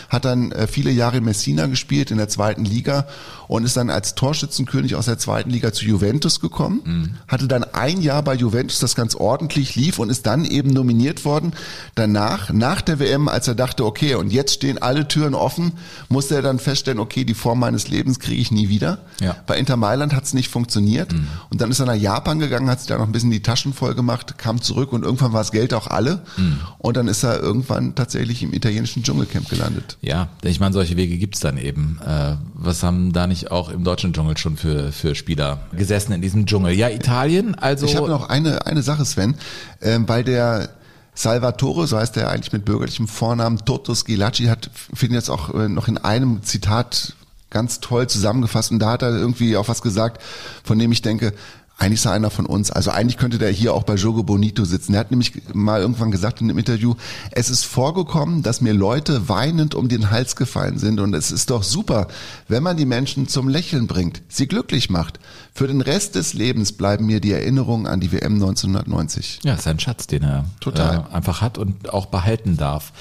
Hat dann äh, viele Jahre in Messina gespielt, in der zweiten Liga und ist dann als Torschützenkönig aus der zweiten Liga zu Juventus gekommen. Mhm. Hatte dann ein Jahr bei Juventus, das ganz ordentlich lief und ist dann eben nominiert worden. Danach, nach der WM, als er dachte, okay, und jetzt stehen alle Türen offen, musste er dann feststellen, okay, die Form meines Lebens kriege kriege ich nie wieder. Ja. Bei Inter Mailand hat es nicht funktioniert. Mhm. Und dann ist er nach Japan gegangen, hat sich da noch ein bisschen die Taschen voll gemacht, kam zurück und irgendwann war das Geld auch alle. Mhm. Und dann ist er irgendwann tatsächlich im italienischen Dschungelcamp gelandet. Ja, ich meine, solche Wege gibt's dann eben. Äh, was haben da nicht auch im deutschen Dschungel schon für, für Spieler gesessen in diesem Dschungel? Ja, Italien, also. Ich habe noch eine, eine Sache, Sven, ähm, bei der Salvatore, so heißt er eigentlich mit bürgerlichem Vornamen, Toto Schilacci, hat, finde ich jetzt auch äh, noch in einem Zitat ganz toll zusammengefasst und da hat er irgendwie auch was gesagt, von dem ich denke, eigentlich ist er einer von uns. Also eigentlich könnte der hier auch bei Jogo Bonito sitzen. Er hat nämlich mal irgendwann gesagt in einem Interview, es ist vorgekommen, dass mir Leute weinend um den Hals gefallen sind und es ist doch super, wenn man die Menschen zum Lächeln bringt, sie glücklich macht. Für den Rest des Lebens bleiben mir die Erinnerungen an die WM 1990. Ja, ist ein Schatz, den er Total. Äh, einfach hat und auch behalten darf.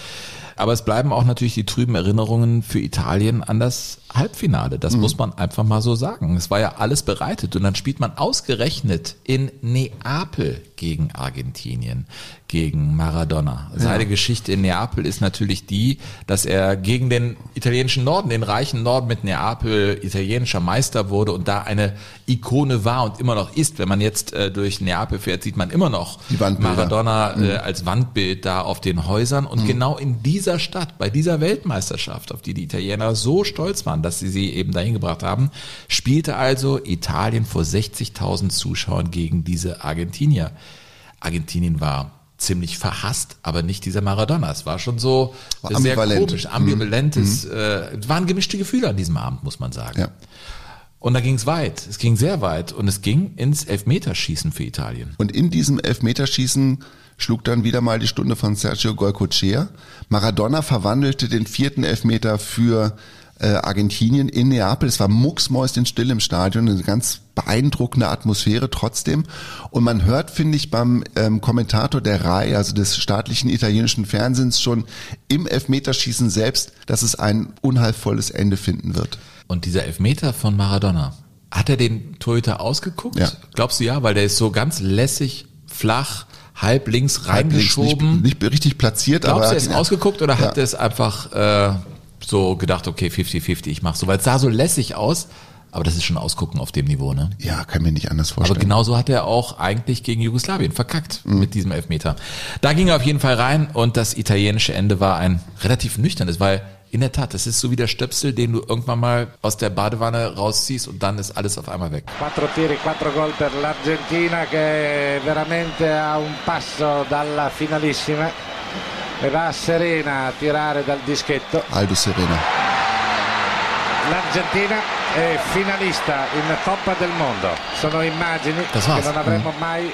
Aber es bleiben auch natürlich die trüben Erinnerungen für Italien an das Halbfinale. Das muss man einfach mal so sagen. Es war ja alles bereitet und dann spielt man ausgerechnet in Neapel gegen Argentinien, gegen Maradona. Seine Geschichte in Neapel ist natürlich die, dass er gegen den italienischen Norden, den reichen Norden mit Neapel italienischer Meister wurde und da eine Ikone war und immer noch ist. Wenn man jetzt äh, durch Neapel fährt, sieht man immer noch. Maradona äh, als Wandbild da auf den Häusern. Und genau in dieser Stadt, bei dieser Weltmeisterschaft, auf die die Italiener so stolz waren, dass sie sie eben dahin gebracht haben, spielte also Italien vor 60.000 Zuschauern gegen diese Argentinier. Argentinien war ziemlich verhasst, aber nicht dieser Maradona. Es war schon so War sehr komisch, ambivalentes, äh, es waren gemischte Gefühle an diesem Abend, muss man sagen. Ja. Und da ging es weit, es ging sehr weit und es ging ins Elfmeterschießen für Italien. Und in diesem Elfmeterschießen schlug dann wieder mal die Stunde von Sergio Goycochea. Maradona verwandelte den vierten Elfmeter für äh, Argentinien in Neapel. Es war mucksmäuschenstill im Stadion, eine ganz beeindruckende Atmosphäre trotzdem. Und man hört, finde ich, beim ähm, Kommentator der RAI, also des staatlichen italienischen Fernsehens, schon im Elfmeterschießen selbst, dass es ein unheilvolles Ende finden wird. Und dieser Elfmeter von Maradona, hat er den Torhüter ausgeguckt? Ja. Glaubst du ja, weil der ist so ganz lässig, flach, halb links Halb links reingeschoben. Nicht, nicht richtig platziert, aber Glaubst du, er ist ausgeguckt oder Ja. hat er es einfach äh, so gedacht, okay, 50-50, ich mach so, weil es sah so lässig aus, aber das ist schon Ausgucken auf dem Niveau, ne? Ja, kann mir nicht anders Aber vorstellen. genauso hat er auch eigentlich gegen Jugoslawien verkackt Mhm. mit diesem Elfmeter. Da ging er auf jeden Fall rein und das italienische Ende war ein relativ nüchternes, weil in der Tat, das ist so wie der Stöpsel, den du irgendwann mal aus der Badewanne rausziehst und dann ist alles auf einmal weg. Quattro tiri, quattro gol per l'Argentina che veramente a un passo dalla finalissima e va Serena a tirare dal dischetto. Aldo Serena. L'Argentina è finalista in Coppa del Mondo. Sono immagini che non avremmo mai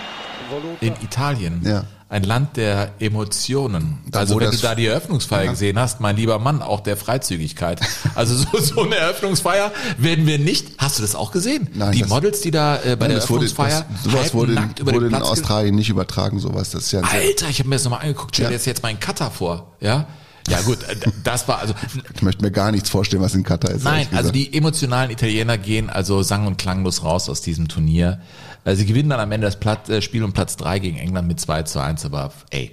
voluto. In Italien, Ja. Ein Land der Emotionen. Da, also wenn du da die Eröffnungsfeier Ja. gesehen hast, mein lieber Mann, auch der Freizügigkeit. Also so, so eine Eröffnungsfeier werden wir nicht. Hast du das auch gesehen? Nein, die Models, die da äh, bei Nein, der das wurde, Eröffnungsfeier das, sowas wurde, nackt über wurde den in Platz ge- Australien nicht übertragen, sowas. Das ist ja Alter, ich habe mir das nochmal angeguckt. Stell dir Ja. jetzt jetzt mal einen Cutter vor, ja? Ja gut, äh, das war also ich möchte mir gar nichts vorstellen, was in Katar ist. Nein, also die emotionalen Italiener gehen also sang- und klanglos raus aus diesem Turnier. Äh, Sie gewinnen dann am Ende das Platt, äh, Spiel um Platz 3 gegen England mit 2 zu 1, aber ey,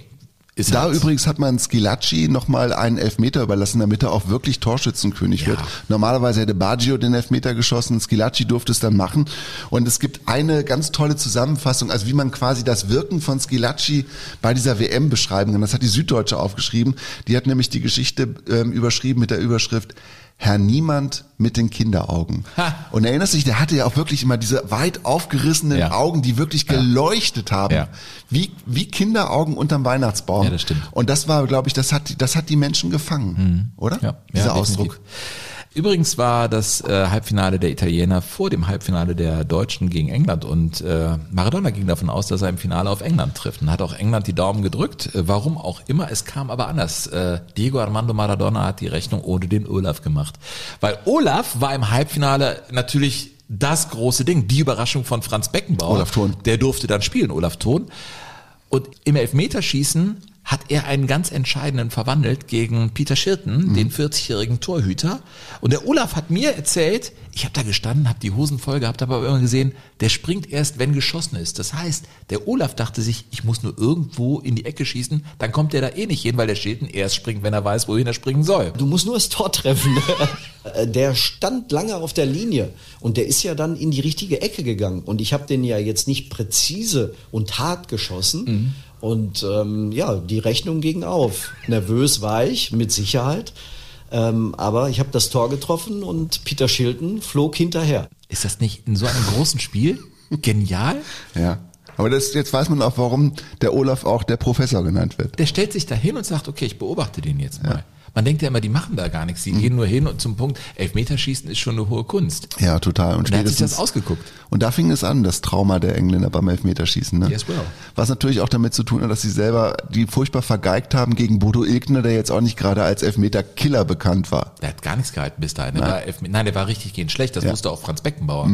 ist Da halt- übrigens hat man Skilacci nochmal einen Elfmeter überlassen, damit er auch wirklich Torschützenkönig Ja. wird. Normalerweise hätte Baggio den Elfmeter geschossen, Skilacci durfte es dann machen. Und es gibt eine ganz tolle Zusammenfassung, also wie man quasi das Wirken von Skilacci bei dieser WM beschreiben kann. Das hat die Süddeutsche aufgeschrieben. Die hat nämlich die Geschichte ähm, überschrieben mit der Überschrift Herr Niemand mit den Kinderaugen. Ha. Und erinnerst du dich, der hatte ja auch wirklich immer diese weit aufgerissenen Ja. Augen, die wirklich geleuchtet haben. Ja. Wie, wie Kinderaugen unterm Weihnachtsbaum. Ja, das stimmt. Und das war, glaube ich, das hat, das hat die Menschen gefangen, oder? Mhm. Ja, Dieser ja, Ausdruck. definitiv. Übrigens war das äh, Halbfinale der Italiener vor dem Halbfinale der Deutschen gegen England und äh, Maradona ging davon aus, dass er im Finale auf England trifft und hat auch England die Daumen gedrückt. Äh, warum auch immer, es kam aber anders. Äh, Diego Armando Maradona hat die Rechnung ohne den Olaf gemacht, weil Olaf war im Halbfinale natürlich das große Ding, die Überraschung von Franz Beckenbauer. Olaf Thon. Der durfte dann spielen, Olaf Thon. Und im Elfmeterschießen hat er einen ganz entscheidenden verwandelt gegen Peter Schirten, den 40-jährigen Torhüter. Und der Olaf hat mir erzählt, ich habe da gestanden, habe die Hosen voll gehabt, habe aber immer gesehen, der springt erst, wenn geschossen ist. Das heißt, der Olaf dachte sich, ich muss nur irgendwo in die Ecke schießen, dann kommt der da eh nicht hin, weil der Schilden erst springt, wenn er weiß, wohin er springen soll. Du musst nur das Tor treffen. Äh, Der stand lange auf der Linie und der ist ja dann in die richtige Ecke gegangen. Und ich habe den ja jetzt nicht präzise und hart geschossen. Und ähm, ja, die Rechnung ging auf. Nervös war ich, mit Sicherheit. Ähm, aber ich habe das Tor getroffen und Peter Shilton flog hinterher. Ist das nicht in so einem großen Spiel genial? Ja. Aber das, jetzt weiß man auch, warum der Olaf auch der Professor genannt wird. Der stellt sich da hin und sagt, okay, ich beobachte den jetzt mal. Man denkt ja immer, die machen da gar nichts. Die gehen nur hin und zum Punkt, Elfmeterschießen ist schon eine hohe Kunst. Ja, total. Und, Und hat sich das spätestens- ausgeguckt. Und da fing es an, das Trauma der Engländer beim Elfmeterschießen. Ne? Yes, well. Was natürlich auch damit zu tun hat, dass sie selber die furchtbar vergeigt haben gegen Bodo Ilgner, der jetzt auch nicht gerade als Elfmeter-Killer bekannt war. Der hat gar nichts gehalten bis dahin. Der Nein. war Elfme- Nein, der war richtig gehend schlecht. Das Ja. Mhm. wusste auch Franz Beckenbauer.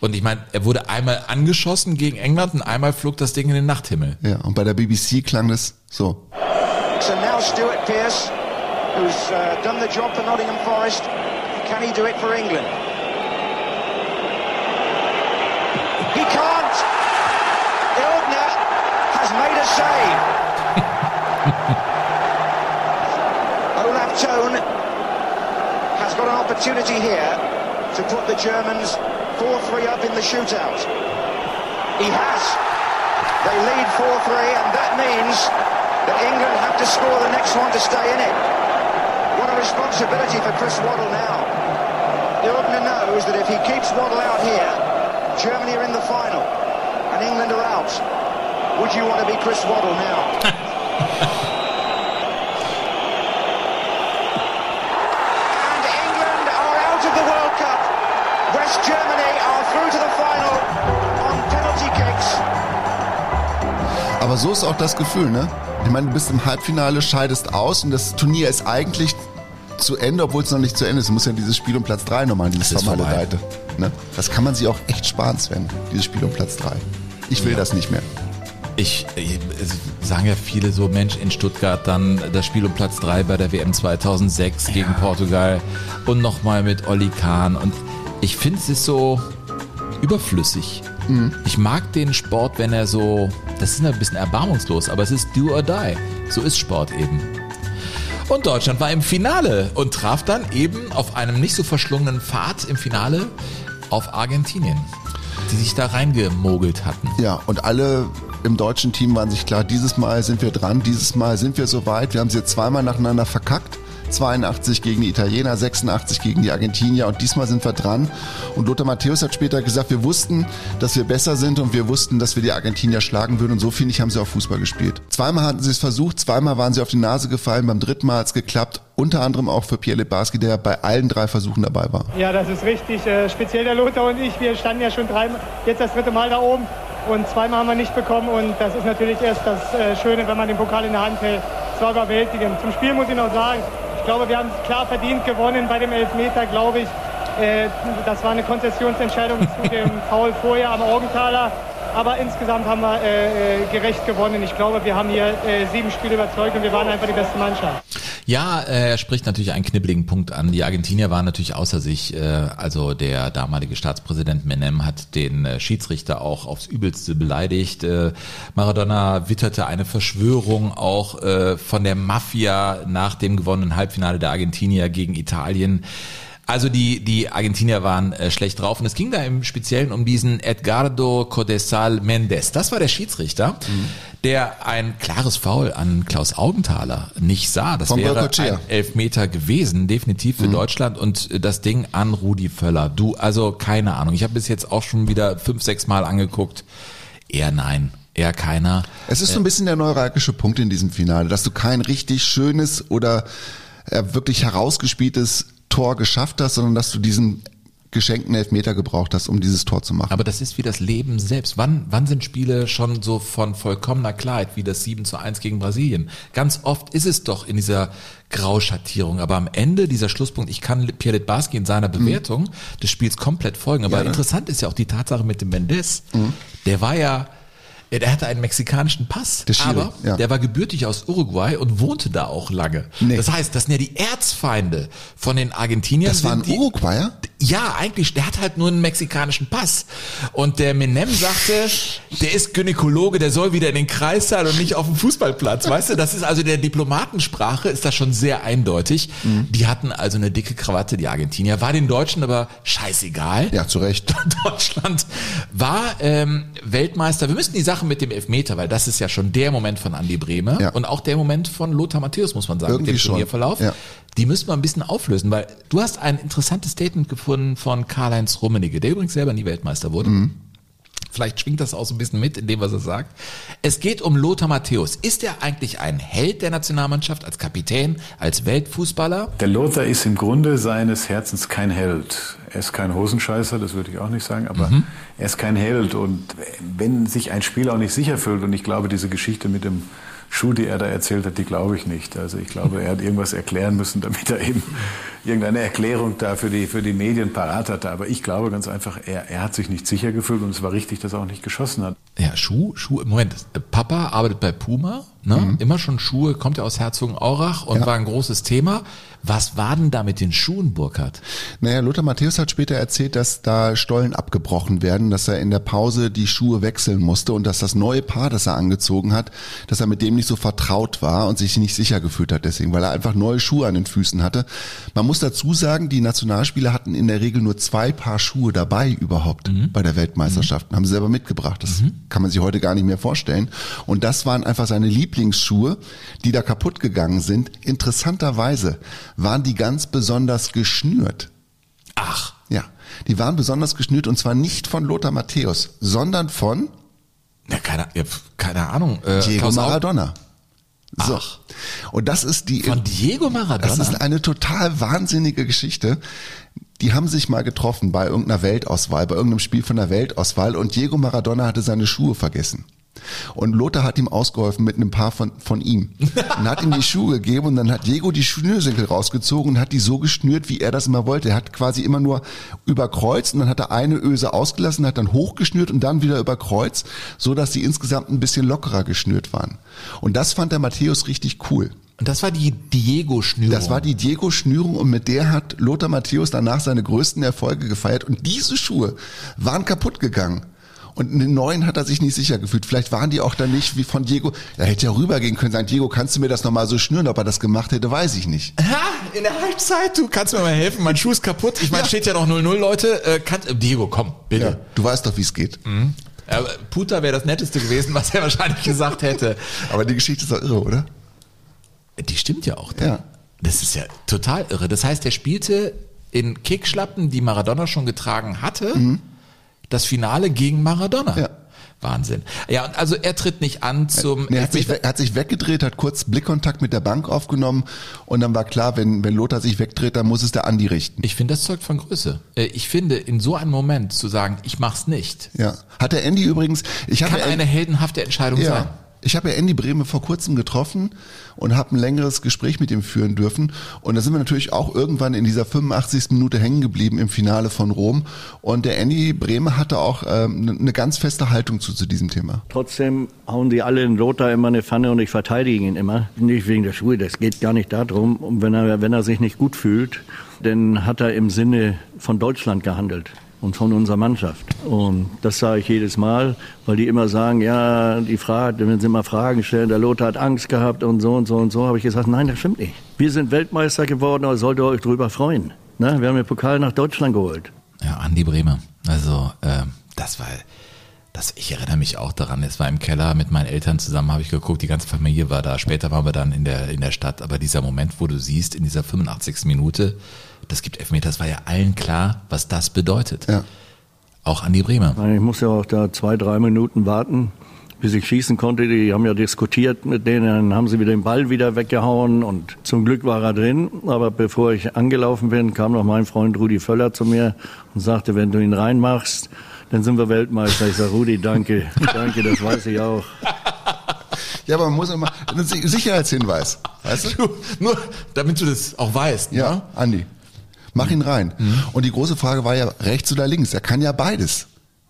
Und ich meine, er wurde einmal angeschossen gegen England und einmal flog das Ding in den Nachthimmel. Ja, und bei der BBC klang das so. So now Stuart Pearce, who's uh, done the job for Nottingham Forest, can he do it for England? He can't. Ilgner has made a save. Olaf Tone has got an opportunity here to put the Germans 4-3 up in the shootout. He has. They lead 4-3 and that means that England have to score the next one to stay in it. What a responsibility for Chris Waddle now. Ilgner knows that if he keeps Waddle out here, Germany are in the final and England are out. Would you want to be Chris Waddle now? Aber so ist auch das Gefühl, ne? Ich meine, du bist im Halbfinale, scheidest aus und das Turnier ist eigentlich zu Ende, obwohl es noch nicht zu Ende ist. Du musst ja dieses Spiel um Platz 3 nochmal, dieses Das ist vorbei. Leite. Ne? Das kann man sich auch echt sparen, Sven, dieses Spiel um Platz 3. Ich will das nicht mehr. Ich, ich es sagen ja viele so, Mensch, in Stuttgart dann das Spiel um Platz 3 bei der WM 2006 gegen Portugal und nochmal mit Olli Kahn. Und ich finde, es ist so überflüssig. Ich mag den Sport, wenn er so, das ist ein bisschen erbarmungslos, aber es ist do or die. So ist Sport eben. Und Deutschland war im Finale und traf dann eben auf einem nicht so verschlungenen Pfad im Finale auf Argentinien, die sich da reingemogelt hatten. Ja, und alle im deutschen Team waren sich klar, dieses Mal sind wir dran, dieses Mal sind wir soweit. Wir haben sie jetzt zweimal nacheinander verkackt. 82 gegen die Italiener, 86 gegen die Argentinier und diesmal sind wir dran. Und Lothar Matthäus hat später gesagt, wir wussten, dass wir besser sind und wir wussten, dass wir die Argentinier schlagen würden und so finde ich, haben sie auch Fußball gespielt. Zweimal hatten sie es versucht, zweimal waren sie auf die Nase gefallen, beim dritten Mal hat es geklappt, unter anderem auch für Pierre Lebarski, der bei allen drei Versuchen dabei war. Ja, das ist richtig. Äh, speziell der Lothar und ich, wir standen ja schon dreimal, jetzt das dritte Mal da oben und zweimal haben wir nicht bekommen und das ist natürlich erst das äh, Schöne, wenn man den Pokal in der Hand hält. Es war überwältigend. Zum Spiel muss ich noch sagen, ich glaube, wir haben es klar verdient gewonnen bei dem Elfmeter, glaube ich. Äh, das war eine Konzessionsentscheidung zu dem Foul vorher am Augenthaler. Aber insgesamt haben wir äh, äh, gerecht gewonnen. Ich glaube, wir haben hier sieben Spiele überzeugt und wir waren einfach die beste Mannschaft. Ja, äh, er spricht natürlich einen knibbeligen Punkt an. Die Argentinier waren natürlich außer sich. Äh, also der damalige Staatspräsident Menem hat den äh, Schiedsrichter auch aufs Übelste beleidigt. Maradona witterte eine Verschwörung auch von der Mafia nach dem gewonnenen Halbfinale der Argentinier gegen Italien. Also die, die Argentinier waren äh, schlecht drauf und es ging da im Speziellen um diesen Edgardo Codesal Mendes. Das war der Schiedsrichter, der ein klares Foul an Klaus Augenthaler nicht sah. Das Von wäre Goycochea. ein Elfmeter gewesen, definitiv für Deutschland und äh, das Ding an Rudi Völler. Du, also keine Ahnung. Ich habe bis jetzt auch schon wieder fünf, sechs Mal angeguckt. Eher nein, eher keiner. Es ist so ein bisschen der neuralgische Punkt in diesem Finale, dass du kein richtig schönes oder äh, wirklich herausgespieltes Tor geschafft hast, sondern dass du diesen geschenkten Elfmeter gebraucht hast, um dieses Tor zu machen. Aber das ist wie das Leben selbst. Wann, wann sind Spiele schon so von vollkommener Klarheit wie das 7 zu 1 gegen Brasilien? Ganz oft ist es doch in dieser Grauschattierung. Aber am Ende dieser Schlusspunkt, ich kann Pierre Litbarski in seiner Bewertung des Spiels komplett folgen. Aber Ja, ne? interessant ist ja auch die Tatsache mit dem Mendes. Der war ja, ja, der hatte einen mexikanischen Pass, Der Schiri, aber ja. der war gebürtig aus Uruguay und wohnte da auch lange. Nee. Das heißt, das sind ja die Erzfeinde von den Argentiniern. Das war sind ein die, Uruguayer? Ja, eigentlich, der hat halt nur einen mexikanischen Pass. Und der Menem sagte, der ist Gynäkologe, der soll wieder in den Kreissaal und nicht auf dem Fußballplatz. Weißt du, das ist also der Diplomatensprache, ist das schon sehr eindeutig. Mhm. Die hatten also eine dicke Krawatte, die Argentinier. War den Deutschen aber scheißegal. Ja, zu Recht. Deutschland war ähm, Weltmeister. Wir müssen die Sache mit dem Elfmeter, weil das ist ja schon der Moment von Andi Brehme Ja. und auch der Moment von Lothar Matthäus, muss man sagen, Irgendwie mit dem schon. Turnierverlauf. Ja. Die müssen wir ein bisschen auflösen, weil du hast ein interessantes Statement gefunden von Karl-Heinz Rummenigge, der übrigens selber nie Weltmeister wurde. Mhm. Vielleicht schwingt das auch so ein bisschen mit in dem, was er sagt. Es geht um Lothar Matthäus. Ist er eigentlich ein Held der Nationalmannschaft als Kapitän, als Weltfußballer? Der Lothar ist im Grunde seines Herzens kein Held. Er ist kein Hosenscheißer, das würde ich auch nicht sagen, aber Mhm. er ist kein Held. Und wenn sich ein Spieler auch nicht sicher fühlt, und ich glaube, diese Geschichte mit dem Schuh, die er da erzählt hat, die glaube ich nicht. Also ich glaube, er hat irgendwas erklären müssen, damit er eben irgendeine Erklärung da für die, für die Medien parat hatte. Aber ich glaube ganz einfach, er, er hat sich nicht sicher gefühlt und es war richtig, dass er auch nicht geschossen hat. Ja, Schuh, Schuh, Moment, Papa arbeitet bei Puma, ne? Immer schon Schuhe, kommt ja aus Herzogenaurach und Ja. war ein großes Thema. Was war denn da mit den Schuhen, Burkhardt? Naja, Lothar Matthäus hat später erzählt, dass da Stollen abgebrochen werden, dass er in der Pause die Schuhe wechseln musste und dass das neue Paar, das er angezogen hat, dass er mit dem nicht so vertraut war und sich nicht sicher gefühlt hat deswegen, weil er einfach neue Schuhe an den Füßen hatte. Man muss dazu sagen, die Nationalspieler hatten in der Regel nur zwei Paar Schuhe dabei überhaupt bei der Weltmeisterschaft, haben sie selber mitgebracht. Das kann man sich heute gar nicht mehr vorstellen. Und das waren einfach seine Lieblingsschuhe, die da kaputt gegangen sind. Interessanterweise waren die ganz besonders geschnürt. Ach. Ja, die waren besonders geschnürt und zwar nicht von Lothar Matthäus, sondern von Ja, keine, ja, keine Ahnung. Äh, Diego Maradona. So. Und das ist die Von Diego Maradona? Das ist eine total wahnsinnige Geschichte. Die haben sich mal getroffen bei irgendeiner Weltauswahl, bei irgendeinem Spiel von der Weltauswahl und Diego Maradona hatte seine Schuhe vergessen. Und Lothar hat ihm ausgeholfen mit einem Paar von, von ihm. Und hat ihm die Schuhe gegeben und dann hat Diego die Schnürsenkel rausgezogen und hat die so geschnürt, wie er das immer wollte. Er hat quasi immer nur überkreuzt und dann hat er eine Öse ausgelassen, hat dann hochgeschnürt und dann wieder überkreuzt, so dass sie insgesamt ein bisschen lockerer geschnürt waren. Und das fand der Matthäus richtig cool. Und das war die Diego-Schnürung. Das war die Diego-Schnürung und mit der hat Lothar Matthäus danach seine größten Erfolge gefeiert und diese Schuhe waren kaputt gegangen. Und in den neuen hat er sich nicht sicher gefühlt. Vielleicht waren die auch dann nicht wie von Diego. Er hätte ja rübergehen können, sagen, Diego, kannst du mir das nochmal so schnüren? Ob er das gemacht hätte, weiß ich nicht. Ha, in der Halbzeit, du kannst mir mal helfen, mein Schuh ist kaputt. Ich meine, steht ja noch 0-0, Leute. Äh, kann, Diego, komm, bitte. Ja, du weißt doch, wie es geht. Mhm. Äh, Puta wäre das Netteste gewesen, was er wahrscheinlich gesagt hätte. Aber die Geschichte ist doch irre, oder? Die stimmt ja auch. Ja. Das ist ja total irre. Das heißt, er spielte in Kickschlappen, die Maradona schon getragen hatte, das Finale gegen Maradona. Ja. Wahnsinn. Ja, und also er tritt nicht an zum Nee, er, hat sich, hat sich weggedreht, hat kurz Blickkontakt mit der Bank aufgenommen und dann war klar, wenn, wenn Lothar sich wegdreht, dann muss es der Andi richten. Ich finde, das zeugt von Größe. Äh, Ich finde, in so einem Moment zu sagen, ich mach's nicht, Ja. Hat der Andy übrigens, ich kann eine heldenhafte Entscheidung sein. Ich habe ja Andy Brehme vor kurzem getroffen und habe ein längeres Gespräch mit ihm führen dürfen. Und da sind wir natürlich auch irgendwann in dieser 85. Minute hängen geblieben im Finale von Rom. Und der Andy Brehme hatte auch ähm, eine ganz feste Haltung zu, zu diesem Thema. Trotzdem hauen die alle in Lothar immer eine Pfanne und ich verteidige ihn immer. Nicht wegen der Schuhe, das geht gar nicht darum. Und wenn er, wenn er sich nicht gut fühlt, dann hat er im Sinne von Deutschland gehandelt und von unserer Mannschaft. Und das sage ich jedes Mal, weil die immer sagen, ja, die Fragen, wenn sie immer Fragen stellen, der Lothar hat Angst gehabt und so und so und so, habe ich gesagt, nein, das stimmt nicht. Wir sind Weltmeister geworden, aber solltet ihr euch drüber freuen. Ne? Wir haben den Pokal nach Deutschland geholt. Ja, Andi Bremer. Also, äh, das war, das, ich erinnere mich auch daran. Es war im Keller mit meinen Eltern zusammen, habe ich geguckt, die ganze Familie war da. Später waren wir dann in der, in der Stadt. Aber dieser Moment, wo du siehst, in dieser 85. Minute, das gibt Elfmeter, das war ja allen klar, was das bedeutet. Ja. Auch Andi Bremer. Ich muss ja auch da zwei, drei Minuten warten, bis ich schießen konnte. Die haben ja diskutiert mit denen, dann haben sie wieder den Ball wieder weggehauen und zum Glück war er drin. Aber bevor ich angelaufen bin, kam noch mein Freund Rudi Völler zu mir und sagte, wenn du ihn reinmachst, dann sind wir Weltmeister. Ich sage, Rudi, danke, danke, das weiß ich auch. Ja, aber man muss immer, Sicherheitshinweis. Weißt du? Nur, damit du das auch weißt. Ja, Ne? Andi. Mach ihn rein. Und die große Frage war ja rechts oder links. Er kann ja beides.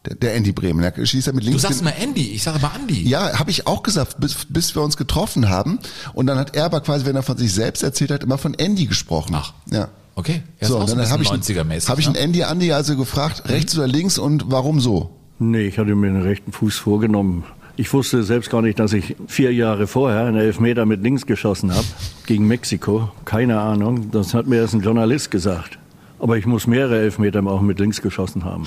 Der, der Andy Bremen. Er schießt ja mit Du links. sagst den- mal Andy, ich sage mal Andi. Ja, habe ich auch gesagt, bis, bis wir uns getroffen haben. Und dann hat er aber quasi, wenn er von sich selbst erzählt hat, immer von Andy gesprochen. Ach. Ja. Okay, er So, dann habe ich, 90er-mäßig. hab ich einen ne? Andy Andy also gefragt, rechts oder links und warum so? Nee, ich hatte mir den rechten Fuß vorgenommen. Ich wusste selbst gar nicht, dass ich vier Jahre vorher einen Elfmeter mit links geschossen habe, gegen Mexiko. Keine Ahnung, das hat mir erst ein Journalist gesagt. Aber ich muss mehrere Elfmeter auch mit links geschossen haben.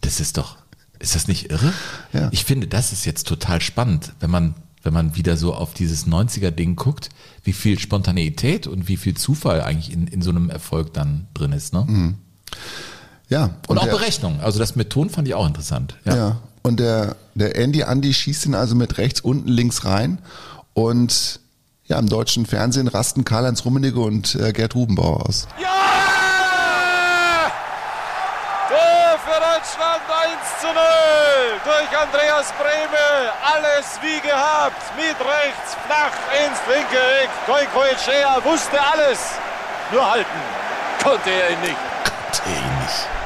Das ist doch, ist das nicht irre? Ja. Ich finde, das ist jetzt total spannend, wenn man, wenn man wieder so auf dieses 90er-Ding guckt, wie viel Spontaneität und wie viel Zufall eigentlich in, in so einem Erfolg dann drin ist. Ne? Mhm. Ja. Und, auch der- Berechnung. Also das mit Ton fand ich auch interessant. Ja. Ja. Und der, der Andy Andy schießt ihn also mit rechts unten links rein. Und ja, im deutschen Fernsehen rasten Karl-Heinz Rummenigge und äh, Gerd Rubenbauer aus. Tor für Deutschland 1 zu 0 durch Andreas Brehme. Alles wie gehabt. Mit rechts flach ins linke Eck. Goikoechea wusste alles. Nur halten konnte er ihn nicht.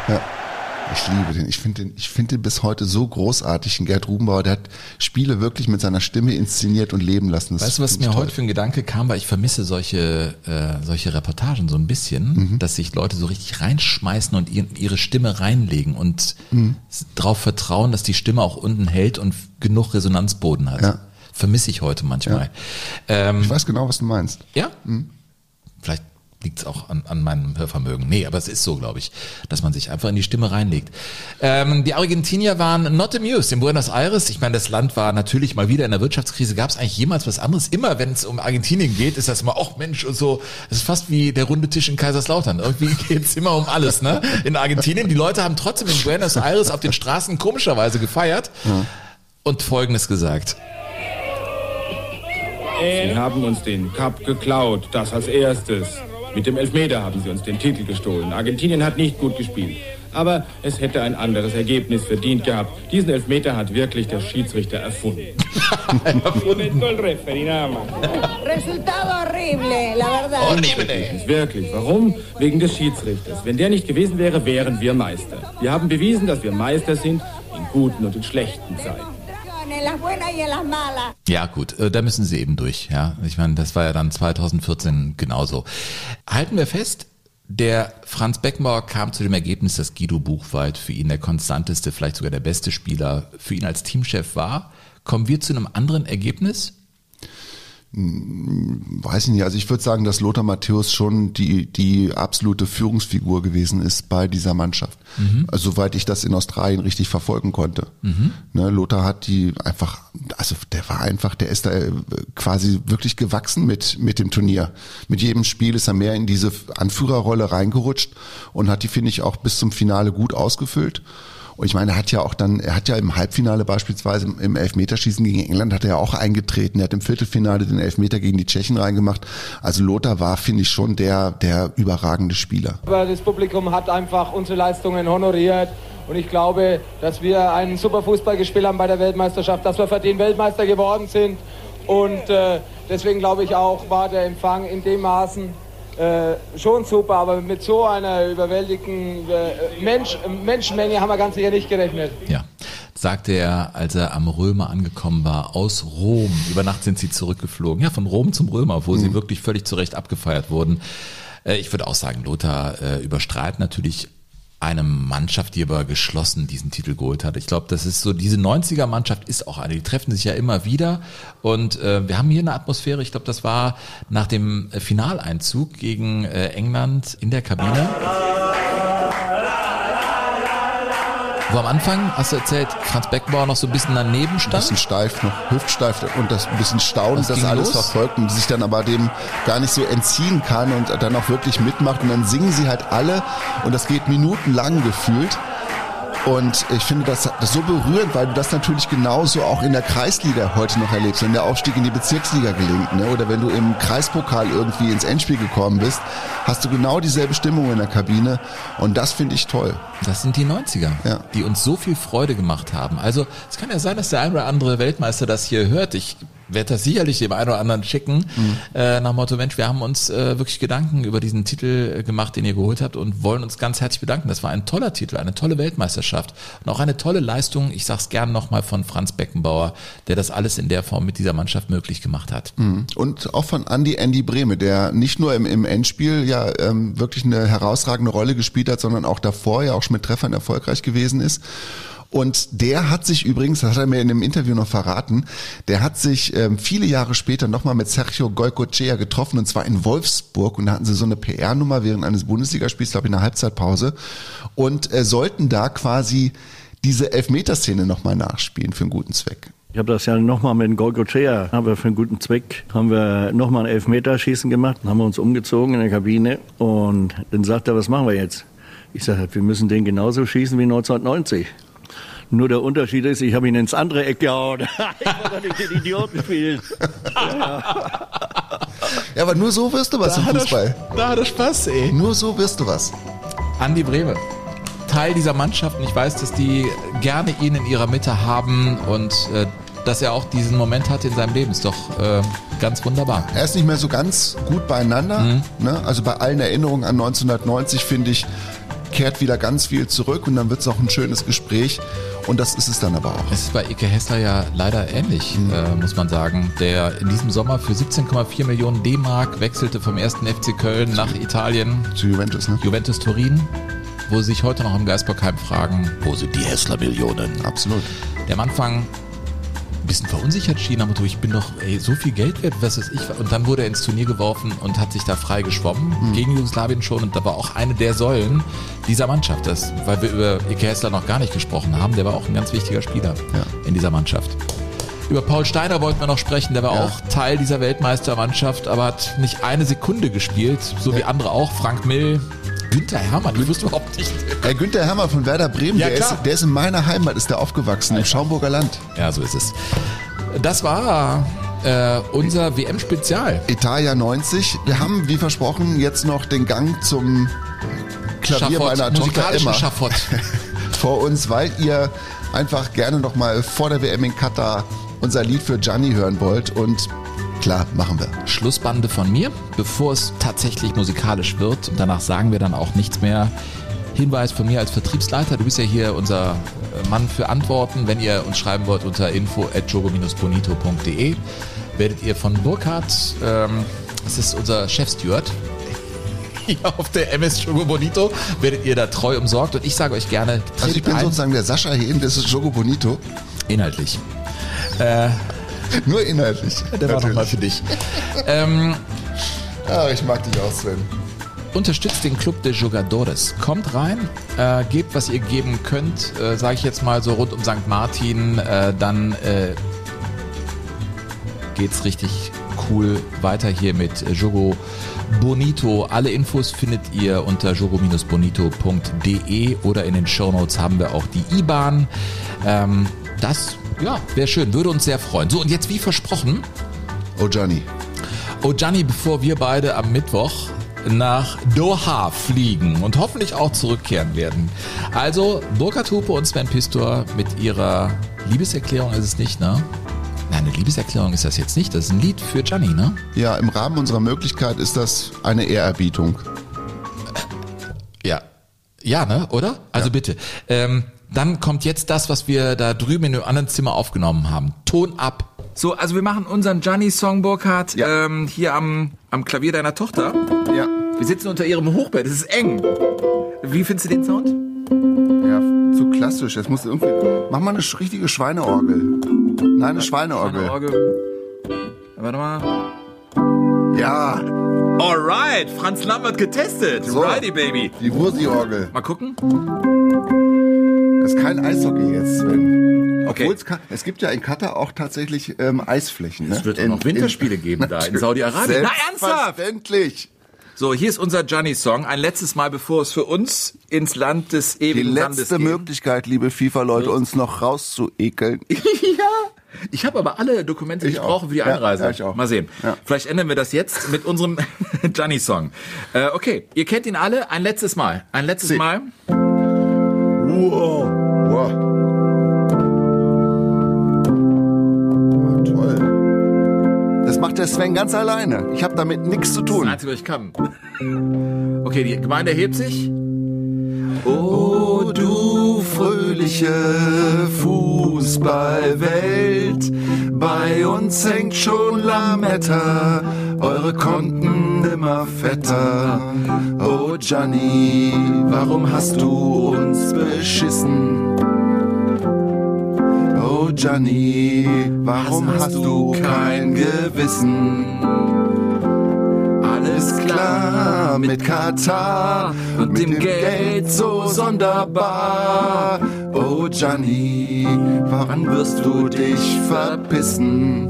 Ja. Ich liebe den. Ich finde den, ich finde den bis heute so großartig, den Gerd Rubenbauer. Der hat Spiele wirklich mit seiner Stimme inszeniert und leben lassen. Das Weißt du, was mir toll. heute für ein Gedanke kam, weil ich vermisse solche, äh, solche Reportagen so ein bisschen, Mhm. dass sich Leute so richtig reinschmeißen und ihr, ihre Stimme reinlegen und Mhm. darauf vertrauen, dass die Stimme auch unten hält und genug Resonanzboden hat. Ja. Vermisse ich heute manchmal. Ähm, Ich weiß genau, was du meinst. ja? Vielleicht liegt es auch an, an meinem Hörvermögen. Nee, aber es ist so, glaube ich, dass man sich einfach in die Stimme reinlegt. Ähm, die Argentinier waren not amused in Buenos Aires. Ich meine, das Land war natürlich mal wieder in der Wirtschaftskrise. Gab es eigentlich jemals was anderes? Immer, wenn es um Argentinien geht, ist das immer, ach Mensch und so. Es ist fast wie der runde Tisch in Kaiserslautern. Irgendwie geht es immer um alles, ne? In Argentinien. Die Leute haben trotzdem in Buenos Aires auf den Straßen komischerweise gefeiert und Folgendes gesagt. Sie haben uns den Cup geklaut, das als erstes. Mit dem Elfmeter haben sie uns den Titel gestohlen. Argentinien hat nicht gut gespielt. Aber es hätte ein anderes Ergebnis verdient gehabt. Diesen Elfmeter hat wirklich der Schiedsrichter erfunden. Resultado horrible, la verdad. Unverständlich, Wirklich. Warum? Wegen des Schiedsrichters. Wenn der nicht gewesen wäre, wären wir Meister. Wir haben bewiesen, dass wir Meister sind in guten und in schlechten Zeiten. En las buenas y en las malas. Ja, gut, äh, da müssen sie eben durch. Ja, ich meine, das war ja dann 2014 genauso. Halten wir fest, der Franz Beckenbauer kam zu dem Ergebnis, dass Guido Buchwald für ihn der konstanteste, vielleicht sogar der beste Spieler für ihn als Teamchef war. Kommen wir zu einem anderen Ergebnis? Weiß ich nicht. Also ich würde sagen, dass Lothar Matthäus schon die, die absolute Führungsfigur gewesen ist bei dieser Mannschaft. Mhm. Also, soweit ich das in Australien richtig verfolgen konnte. Mhm. Ne, Lothar hat die einfach, also der war einfach, der ist da äh, quasi wirklich gewachsen mit, mit dem Turnier. Mit jedem Spiel ist er mehr in diese Anführerrolle reingerutscht und hat die, finde ich, auch bis zum Finale gut ausgefüllt. Und ich meine, er hat ja auch dann, er hat ja im Halbfinale beispielsweise im Elfmeterschießen gegen England hat er ja auch eingetreten. Er hat im Viertelfinale den Elfmeter gegen die Tschechen reingemacht. Also Lothar war, finde ich, schon der, der überragende Spieler. Aber das Publikum hat einfach unsere Leistungen honoriert. Und ich glaube, dass wir einen super Fußball gespielt haben bei der Weltmeisterschaft, dass wir verdient Weltmeister geworden sind. Und äh, deswegen glaube ich auch, war der Empfang in dem Maßen äh, schon super. Aber mit so einer überwältigenden äh, Mensch, Menschenmenge haben wir ganz sicher nicht gerechnet. Ja, sagte er, als er am Römer angekommen war, aus Rom. Über Nacht sind sie zurückgeflogen. Ja, von Rom zum Römer, wo sie wirklich völlig zu Recht abgefeiert wurden. Äh, Ich würde auch sagen, Lothar äh, überstrahlt natürlich eine Mannschaft, die aber geschlossen diesen Titel geholt hat. Ich glaube, das ist so, diese 90er-Mannschaft ist auch eine, die treffen sich ja immer wieder und äh, wir haben hier eine Atmosphäre, ich glaube, das war nach dem äh, Finaleinzug gegen äh, England in der Kabine. Wo am Anfang, hast du erzählt, Franz Beckenbauer noch so ein bisschen daneben Ein stand? bisschen steif, noch hüftsteif und das ein bisschen staunend, Was das alles los? verfolgt und sich dann aber dem gar nicht so entziehen kann und dann auch wirklich mitmacht und dann singen sie halt alle und das geht minutenlang gefühlt. Und ich finde das, das so berührend, weil du das natürlich genauso auch in der Kreisliga heute noch erlebst, wenn der Aufstieg in die Bezirksliga gelingt, ne? oder wenn du im Kreispokal irgendwie ins Endspiel gekommen bist, hast du genau dieselbe Stimmung in der Kabine und das finde ich toll. Das sind die 90er, die uns so viel Freude gemacht haben. Also es kann ja sein, dass der ein oder andere Weltmeister das hier hört. Ich werde das sicherlich dem einen oder anderen schicken, äh, nach Motto, Mensch, wir haben uns äh, wirklich Gedanken über diesen Titel äh, gemacht, den ihr geholt habt und wollen uns ganz herzlich bedanken. Das war ein toller Titel, eine tolle Weltmeisterschaft und auch eine tolle Leistung, ich sag's gern nochmal von Franz Beckenbauer, der das alles in der Form mit dieser Mannschaft möglich gemacht hat. Mhm. Und auch von Andy Andy Brehme, der nicht nur im, im Endspiel ja ähm, wirklich eine herausragende Rolle gespielt hat, sondern auch davor ja auch schon mit Treffern erfolgreich gewesen ist. Und der hat sich übrigens, das hat er mir in dem Interview noch verraten, der hat sich ähm, viele Jahre später nochmal mit Sergio Goycochea getroffen und zwar in Wolfsburg und da hatten sie so eine PR-Nummer während eines Bundesligaspiels, glaube ich, in der Halbzeitpause und äh, sollten da quasi diese Elfmeterszene nochmal nachspielen für einen guten Zweck. Ich habe das ja nochmal mit Golgochea, haben wir für einen guten Zweck, haben wir nochmal ein Elfmeterschießen gemacht, haben wir uns umgezogen in der Kabine und dann sagt er, was machen wir jetzt? Ich sage, wir müssen den genauso schießen wie 1990. Nur der Unterschied ist, ich habe ihn ins andere Eck gehauen. ich wollte nicht den Idioten spielen. Ja, aber nur so wirst du was Da im er Fußball. Sp- Da hat er Spaß, ey. Nur so wirst du was. Andi Brehme. Teil dieser Mannschaft und ich weiß, dass die gerne ihn in ihrer Mitte haben und äh, dass er auch diesen Moment hat in seinem Leben. Ist doch äh, ganz wunderbar. Er ist nicht mehr so ganz gut beieinander. Mhm. Ne? Also bei allen Erinnerungen an 1990 finde ich, kehrt wieder ganz viel zurück und dann wird es auch ein schönes Gespräch. Und das ist es dann aber auch. Es ist bei Ike Hessler ja leider ähnlich, äh, muss man sagen. Der in diesem Sommer für 17,4 Millionen D-Mark wechselte vom ersten FC Köln nach Italien. Zu Juventus, ne? Juventus Turin, wo sie sich heute noch im Geisbockheim fragen, wo sind die Hessler-Millionen? Absolut. Der am Anfang ein bisschen verunsichert schien, aber du, ich bin doch ey, so viel Geld wert, was ist ich. Und dann wurde er ins Turnier geworfen und hat sich da frei geschwommen, Hm. gegen Jugoslawien schon. Und da war auch eine der Säulen dieser Mannschaft. Das, weil wir über Ike Hessler noch gar nicht gesprochen haben, der war auch ein ganz wichtiger Spieler in dieser Mannschaft. Über Paul Steiner wollten wir noch sprechen, der war auch Teil dieser Weltmeistermannschaft, aber hat nicht eine Sekunde gespielt, so wie andere auch. Frank Mill, Günther Hermann, ich wusste überhaupt nicht. Herr Günther Hermer von Werder Bremen, Ja, der, ist, der ist in meiner Heimat, ist der aufgewachsen, im Schaumburger Land. Ja, so ist es. Das war äh, unser WM-Spezial. Italia 90. Wir haben, wie versprochen, jetzt noch den Gang zum Klavier Schafott, meiner Tochter Emma Schafott. vor uns, weil ihr einfach gerne noch mal vor der WM in Katar unser Lied für Gianni hören wollt. Und klar, machen wir. Schlussbande von mir, bevor es tatsächlich musikalisch wird. Und danach sagen wir dann auch nichts mehr. Hinweis von mir als Vertriebsleiter. Du bist ja hier unser äh, Mann für Antworten. Wenn ihr uns schreiben wollt unter info.jogo-bonito.de werdet ihr von Burkhardt, ähm, das ist unser Chefsteward, hier auf der MS Jogo Bonito, werdet ihr da treu umsorgt. Und ich sage euch gerne, Also ich bin ein. sozusagen der Sascha Hehn, das ist Jogo Bonito. Inhaltlich. Äh, Nur inhaltlich. Der war nochmal für dich. Ähm, ah, ich mag dich auch, Sven. Unterstützt den Club de Jugadores. Kommt rein, äh, gebt, was ihr geben könnt, äh, sage ich jetzt mal so rund um St. Martin, äh, dann äh, geht's richtig cool weiter hier mit Jogo Bonito. Alle Infos findet ihr unter jogo-bonito.de oder in den Shownotes haben wir auch die IBAN. Ähm, das, ja, wäre schön, würde uns sehr freuen. So, und jetzt wie versprochen. Oh Gianni. Oh Gianni, bevor wir beide am Mittwoch nach Doha fliegen und hoffentlich auch zurückkehren werden. Also Burkhard Hupe und Sven Pistor mit ihrer Liebeserklärung ist es nicht, ne? Nein, eine Liebeserklärung ist das jetzt nicht. Das ist ein Lied für Gianni, ne? Ja, im Rahmen unserer Möglichkeit ist das eine Ehrerbietung. Ja. Ja, ne? Oder? Also bitte. Ähm, dann kommt jetzt das, was wir da drüben in einem anderen Zimmer aufgenommen haben. Ton ab. So, also wir machen unseren Gianni-Song, Burkhard, ähm, hier am, am Klavier deiner Tochter. Ja. Wir sitzen unter ihrem Hochbett, es ist eng. Wie findest du den Sound? Ja, zu klassisch. Jetzt musst du irgendwie. Mach mal eine richtige Schweineorgel. Nein, eine Schweineorgel. Schweineorgel. Warte mal. Ja. Alright, Franz Lambert getestet. So. Righty, Baby. Die Wursi-Orgel. Mal gucken. Das ist kein Eishockey jetzt, Sven. Okay. Obwohl es, kann, es gibt ja in Katar auch tatsächlich ähm, Eisflächen. Ne? Es wird auch noch Winterspiele geben da in Saudi-Arabien. Na, ernsthaft? Selbstverständlich. So, hier ist unser Gianni-Song. Ein letztes Mal, bevor es für uns ins Land des Die ewigen Landes letzte geht. Möglichkeit, liebe FIFA-Leute, uns noch rauszuekeln. ja. Ich habe aber alle Dokumente, die ich, Ich auch. brauche für die Ja, Einreise. ja, ich auch. Mal sehen. Ja. Vielleicht ändern wir das jetzt mit unserem Gianni-Song. Äh, okay, ihr kennt ihn alle. Ein letztes Mal. Ein letztes Sie. Mal. Wow. wow. Oh, toll. der Sven ganz alleine. Ich habe damit nichts zu tun. Das Einzige, was ich kann. Okay, die Gemeinde hebt sich. Oh, du fröhliche Fußballwelt, bei uns hängt schon Lametta, eure Konten immer fetter. Oh Gianni, warum hast du uns beschissen? Oh Gianni, warum hast, du kein Gewissen? Alles klar mit Katar und dem Geld so sonderbar. Oh Gianni, wann wirst du dich verpissen?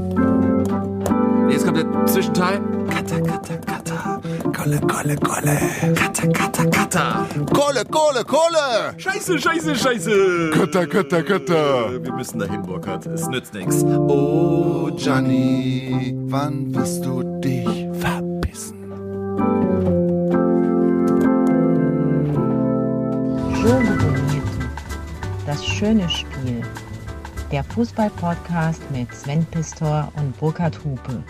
Jetzt kommt der Zwischenteil. Kata, kata, kata. Kolle, kolle, kolle. Kata, kata, kata. Kolle, Kohle, Kohle. Scheiße, scheiße, scheiße. Kata, kata, kata. Wir müssen dahin, Burkhard. Es nützt nichts. Oh Gianni, wann wirst du dich Jogo Bonito. Das schöne Spiel. Der Fußball-Podcast mit Sven Pistor und Burkhard Hupe.